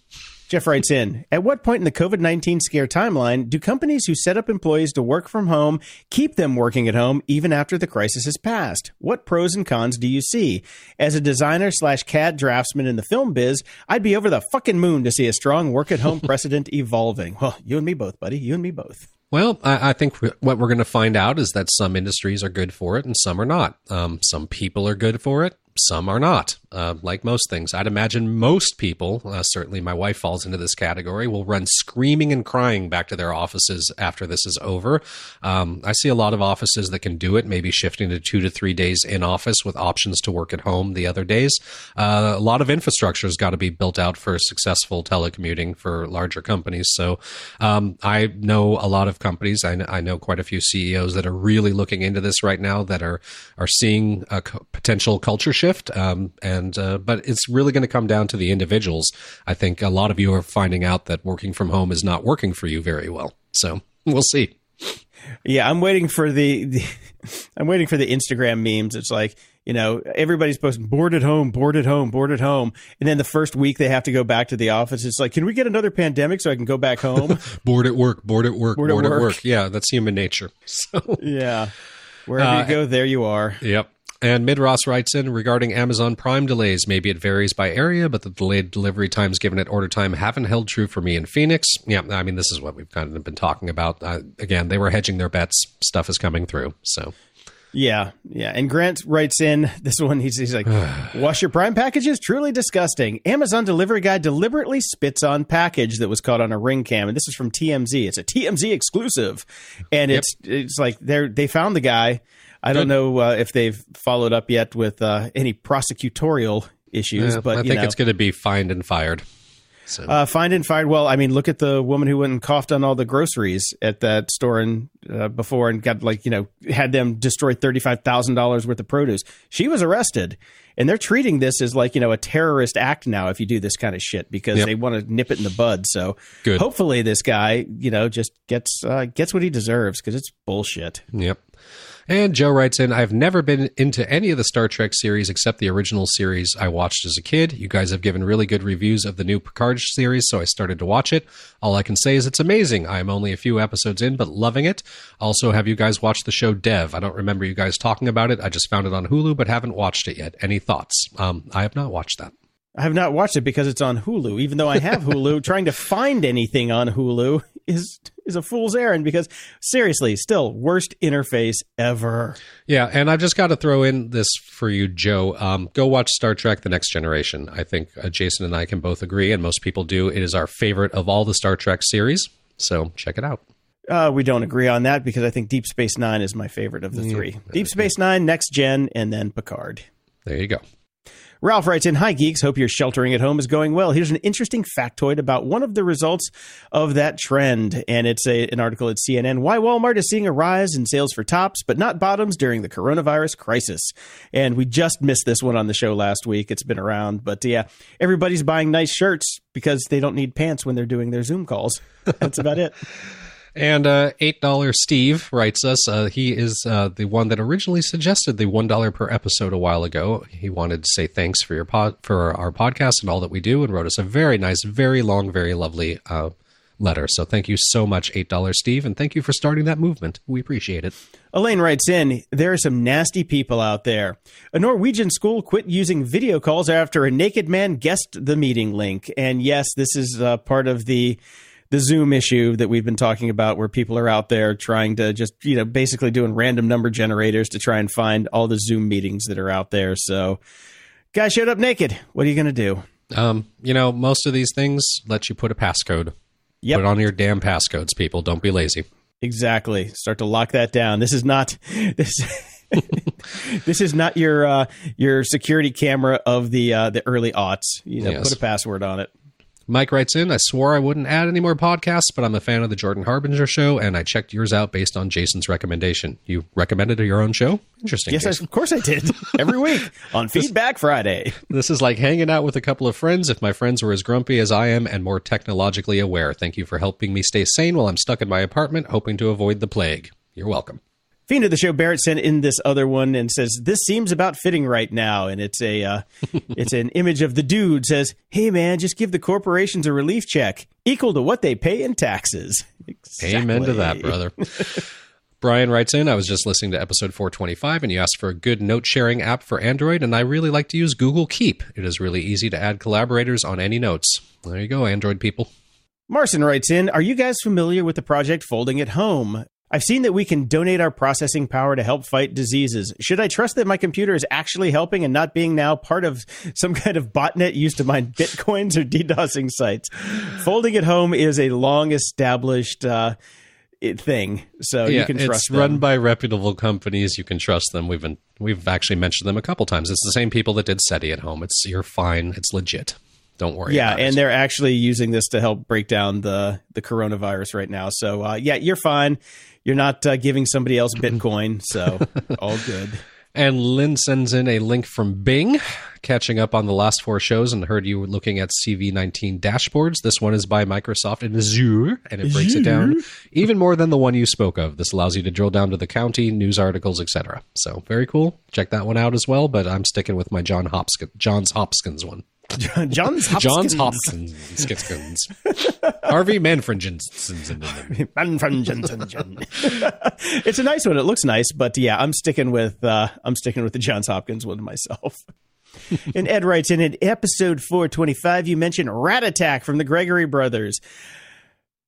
Jeff writes in At what point in the COVID 19 scare timeline do companies who set up employees to work from home keep them working at home even after the crisis has passed? What pros and cons do you see? As a designer slash CAD draftsman in the film biz, I'd be over the fucking moon to see a strong work at home precedent evolving. Well, you and me both, buddy. You and me both. Well, I, I think wh- what we're going to find out is that some industries are good for it and some are not. Um, some people are good for it. Some are not. Uh, like most things, I'd imagine most people, uh, certainly my wife falls into this category, will run screaming and crying back to their offices after this is over. Um, I see a lot of offices that can do it, maybe shifting to two to three days in office with options to work at home the other days. Uh, a lot of infrastructure has got to be built out for successful telecommuting for larger companies. So um, I know a lot of companies. I, I know quite a few CEOs that are really looking into this right now that are are seeing a potential culture shift. Um, and uh, but it's really going to come down to the individuals. I think a lot of you are finding out that working from home is not working for you very well. So we'll see. Yeah, I'm waiting for the, the I'm waiting for the Instagram memes. It's like, you know, everybody's posting bored at home, bored at home, bored at home. And then the first week they have to go back to the office. It's like, can we get another pandemic so I can go back home? Bored at work, bored at work, Bored bored, at at, work. work. Yeah, that's human nature. So yeah. Wherever Uh, you go, there you are. Yep. And Midross writes in regarding Amazon Prime delays. Maybe it varies by area, but the delayed delivery times given at order time haven't held true for me in Phoenix. Yeah, I mean, this is what we've kind of been talking about. Uh, again, they were hedging their bets. Stuff is coming through. So, Yeah, yeah. And Grant writes in this one. He's, he's like, "Wash your Prime packages? Truly disgusting. Amazon delivery guy deliberately spits on package that was caught on a ring cam, and this is from TMZ. It's a TMZ exclusive, and it's it's like they they found the guy. I don't know uh, if they've followed up yet with uh, any prosecutorial issues, yeah, but I think know. it's going to be fined and fired. So, Uh, find and fired. Well, I mean, look at the woman who went and coughed on all the groceries at that store and uh, before and got like you know had them destroy thirty five thousand dollars worth of produce. She was arrested, and they're treating this as like you know a terrorist act now if you do this kind of shit because Yep. they want to nip it in the bud. So Good. hopefully this guy you know just gets uh, gets what he deserves because it's bullshit. Yep. And Joe writes in, I've never been into any of the Star Trek series except the original series I watched as a kid. You guys have given really good reviews of the new Picard series, so I started to watch it. All I can say is it's amazing. I'm only a few episodes in, but loving it. Also, have you guys watched the show Dev? I don't remember you guys talking about it. I just found it on Hulu, but haven't watched it yet. Any thoughts? Um, I have not watched that. I have not watched it because it's on Hulu. Even though I have Hulu, trying to find anything on Hulu is is a fool's errand because seriously, still worst interface ever. Yeah, and I've just got to throw in this for you, Joe. Um, go watch Star Trek: The Next Generation. I think uh, Jason and I can both agree, and most people do. It is our favorite of all the Star Trek series. So check it out. Uh, we don't agree on that because I think Deep Space Nine is my favorite of the three. Deep Space Nine, Next Gen, and then Picard. There you go. Ralph writes in, Hi, geeks. Hope your sheltering at home is going well. Here's an interesting factoid about one of the results of that trend. And it's a, an article at CNN Why Walmart is seeing a rise in sales for tops, but not bottoms during the coronavirus crisis. And we just missed this one on the show last week. It's been around. But yeah, everybody's buying nice shirts because they don't need pants when they're doing their Zoom calls. That's about it. And uh, eight dollar Steve writes us. Uh, he is uh, the one that originally suggested the one dollar per episode a while ago. He wanted to say thanks for your pod for our podcast and all that we do, and wrote us a very nice, very long, very lovely uh, letter. So thank you so much, eight dollar Steve, and thank you for starting that movement. We appreciate it. Elaine writes in, there are some nasty people out there. A Norwegian school quit using video calls after a naked man guessed the meeting link. And yes, this is uh, part of the the Zoom issue that we've been talking about where people are out there trying to just, you know, basically doing random number generators to try and find all the Zoom meetings that are out there. So, guy showed up naked. What are you going to do? Um, you know, most of these things let you put a passcode. Yep. Put on your damn passcodes, people. Don't be lazy. Exactly. Start to lock that down. This is not this. this is not your uh, your security camera of the uh, the early aughts. You know, Yes. put a password on it. Mike writes in, I swore I wouldn't add any more podcasts, but I'm a fan of the Jordan Harbinger show, and I checked yours out based on Jason's recommendation. You recommended your own show? Interesting. Yes, I, of course I did. Every week on Feedback Friday. This is like hanging out with a couple of friends if my friends were as grumpy as I am and more technologically aware. Thank you for helping me stay sane while I'm stuck in my apartment, hoping to avoid the plague. You're welcome. Fiend of the show Barrett sent in this other one and says this seems about fitting right now, and it's a uh, it's an image of the dude says, "Hey man, just give the corporations a relief check equal to what they pay in taxes." Exactly. Amen to that, brother. Brian writes in, I was just listening to episode 425 and you asked for a good note sharing app for Android, and I really like to use Google Keep. It is really easy to add collaborators on any notes. There you go, Android people. Marson writes in, Are you guys familiar with the project Folding at Home? I've seen that we can donate our processing power to help fight diseases. Should I trust that my computer is actually helping and not being now part of some kind of botnet used to mine bitcoins or DDoSing sites? Folding at home is a long established uh, thing, so yeah, you can trust it's them. run by reputable companies. You can trust them. We've been we've actually mentioned them a couple times. It's the same people that did SETI at home. It's you're fine. It's legit. Don't worry. Yeah, and it. they're actually using this to help break down the the coronavirus right now. So uh, yeah, you're fine you're not uh, giving somebody else Bitcoin, so all good. And Lynn sends in a link from Bing, catching up on the last four shows, and heard you were looking at CV19 dashboards. This one is by Microsoft in Azure, and it breaks Azure. it down even more than the one you spoke of. This allows you to drill down to the county, news articles, etc. So very cool. Check that one out as well. But I'm sticking with my John Hopkins, Johns Hopkins one. John's Hopkins. Johns Hopkins. Harvey Manfredjensen. it's a nice one. It looks nice, but yeah, I'm sticking with uh, I'm sticking with the Johns Hopkins one myself. and Ed writes in, in episode 425, you mentioned Rat Attack from the Gregory Brothers.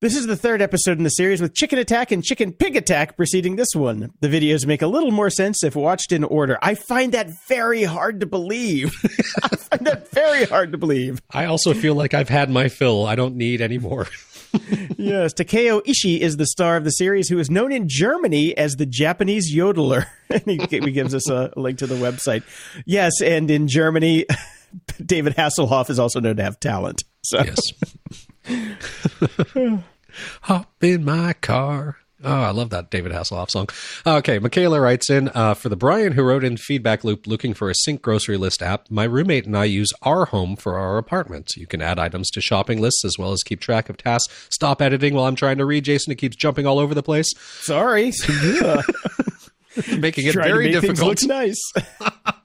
This is the third episode in the series with Chicken Attack and Chicken Pig Attack preceding this one. The videos make a little more sense if watched in order. I find that very hard to believe. I find that very hard to believe. I also feel like I've had my fill. I don't need any more. yes, Takeo Ischi is the star of the series, who is known in Germany as the Japanese yodeler. and he, he gives us a link to the website. Yes, and in Germany, David Hasselhoff is also known to have talent. So. Yes. Hop in my car. Oh, I love that David Hasselhoff song. Okay, Michaela writes in uh, for the Brian who wrote in feedback loop looking for a sync grocery list app. My roommate and I use OurHome for our apartment. You can add items to shopping lists as well as keep track of tasks. Stop editing while I'm trying to read. Jason, it keeps jumping all over the place. Sorry, making it very difficult. Looks nice.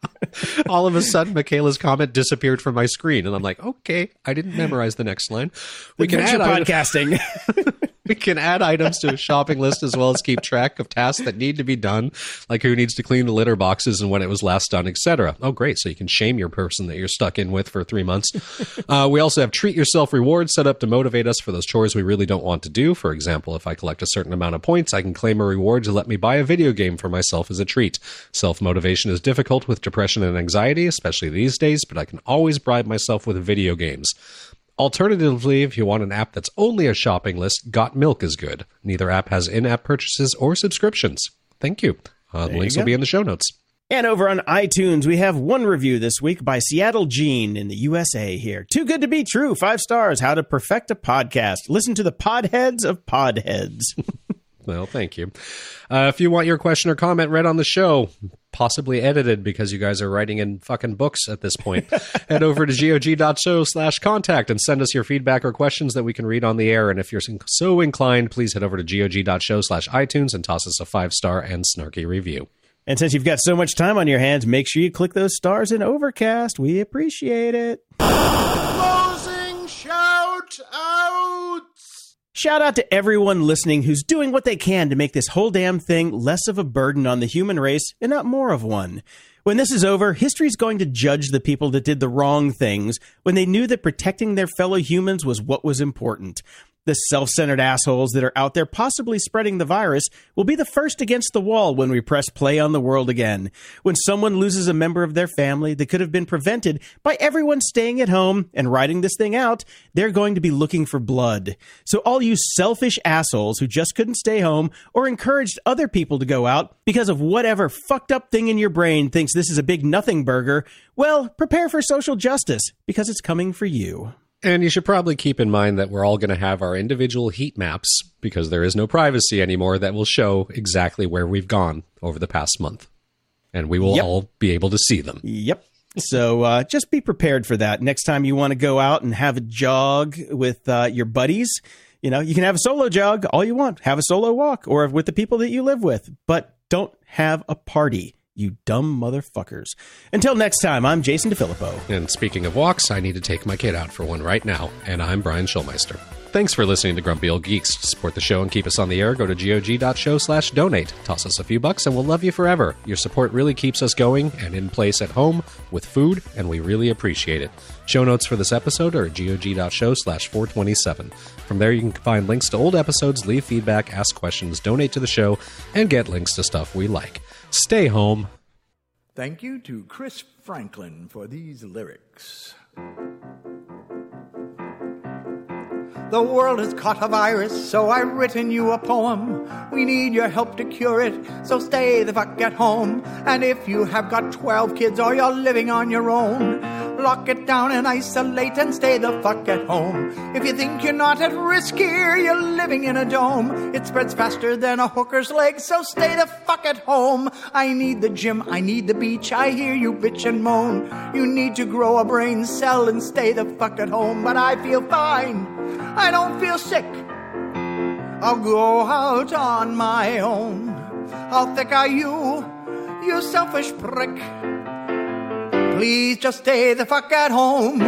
all of a sudden Michaela's comment disappeared from my screen, and I'm like, okay, I didn't memorize the next line. We can add podcasting. we can add items to a shopping list as well as keep track of tasks that need to be done, like who needs to clean the litter boxes and when it was last done, etc. Oh, great! So you can shame your person that you're stuck in with for three months. Uh, we also have treat yourself rewards set up to motivate us for those chores we really don't want to do. For example, if I collect a certain amount of points, I can claim a reward to let me buy a video game for myself as a treat. Self motivation is difficult with depression and anxiety, especially these days, but I can always bribe myself with video games. Alternatively, if you want an app that's only a shopping list, Got Milk is good. Neither app has in app purchases or subscriptions. Thank you. Uh, the links will be in the show notes. And over on iTunes, we have one review this week by Seattle Gene in the USA here. Too good to be true. Five stars. How to perfect a podcast. Listen to the podheads of podheads. well, thank you. Uh, if you want your question or comment read on the show, possibly edited because you guys are writing in fucking books at this point. Head over to gog.show slash contact and send us your feedback or questions that we can read on the air. And if you're so inclined, please head over to gog.show slash iTunes and toss us a five star and snarky review. And since you've got so much time on your hands, make sure you click those stars in Overcast. We appreciate it. Closing shout out. Shout out to everyone listening who's doing what they can to make this whole damn thing less of a burden on the human race and not more of one. When this is over, history's going to judge the people that did the wrong things when they knew that protecting their fellow humans was what was important. The self centered assholes that are out there possibly spreading the virus will be the first against the wall when we press play on the world again. When someone loses a member of their family that could have been prevented by everyone staying at home and riding this thing out, they're going to be looking for blood. So, all you selfish assholes who just couldn't stay home or encouraged other people to go out because of whatever fucked up thing in your brain thinks this is a big nothing burger, well, prepare for social justice because it's coming for you. And you should probably keep in mind that we're all going to have our individual heat maps because there is no privacy anymore that will show exactly where we've gone over the past month. And we will yep. all be able to see them. Yep. So uh, just be prepared for that. Next time you want to go out and have a jog with uh, your buddies, you know, you can have a solo jog all you want, have a solo walk, or with the people that you live with. But Don't have a party, you dumb motherfuckers. Until next time, I'm Jason DeFilippo. And speaking of walks, I need to take my kid out for one right now. And I'm Brian Schulmeister. Thanks for listening to Grumpy Old Geeks. To support the show and keep us on the air, go to gog.show slash donate. Toss us a few bucks and we'll love you forever. Your support really keeps us going and in place at home with food, and we really appreciate it. Show notes for this episode are gog.show slash 427. From there, you can find links to old episodes, leave feedback, ask questions, donate to the show, and get links to stuff we like. Stay home. Thank you to Chris Franklin for these lyrics. The world has caught a virus, so I've written you a poem. We need your help to cure it, so stay the fuck at home. And if you have got 12 kids or you're living on your own, lock it down and isolate and stay the fuck at home. If you think you're not at risk here, you're living in a dome. It spreads faster than a hooker's leg, so stay the fuck at home. I need the gym, I need the beach, I hear you bitch and moan. You need to grow a brain cell and stay the fuck at home, but I feel fine. I don't feel sick. I'll go out on my own. How thick are you, you selfish prick? Please just stay the fuck at home.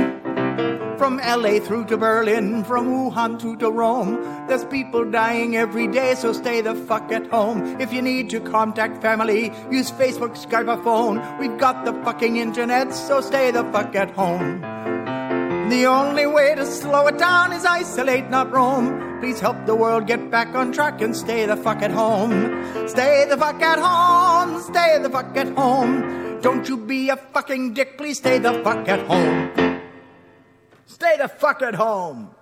From LA through to Berlin, from Wuhan to, to Rome. There's people dying every day, so stay the fuck at home. If you need to contact family, use Facebook, Skype, or phone. We've got the fucking internet, so stay the fuck at home. The only way to slow it down is isolate, not roam. Please help the world get back on track and stay the fuck at home. Stay the fuck at home. Stay the fuck at home. Don't you be a fucking dick. Please stay the fuck at home. Stay the fuck at home.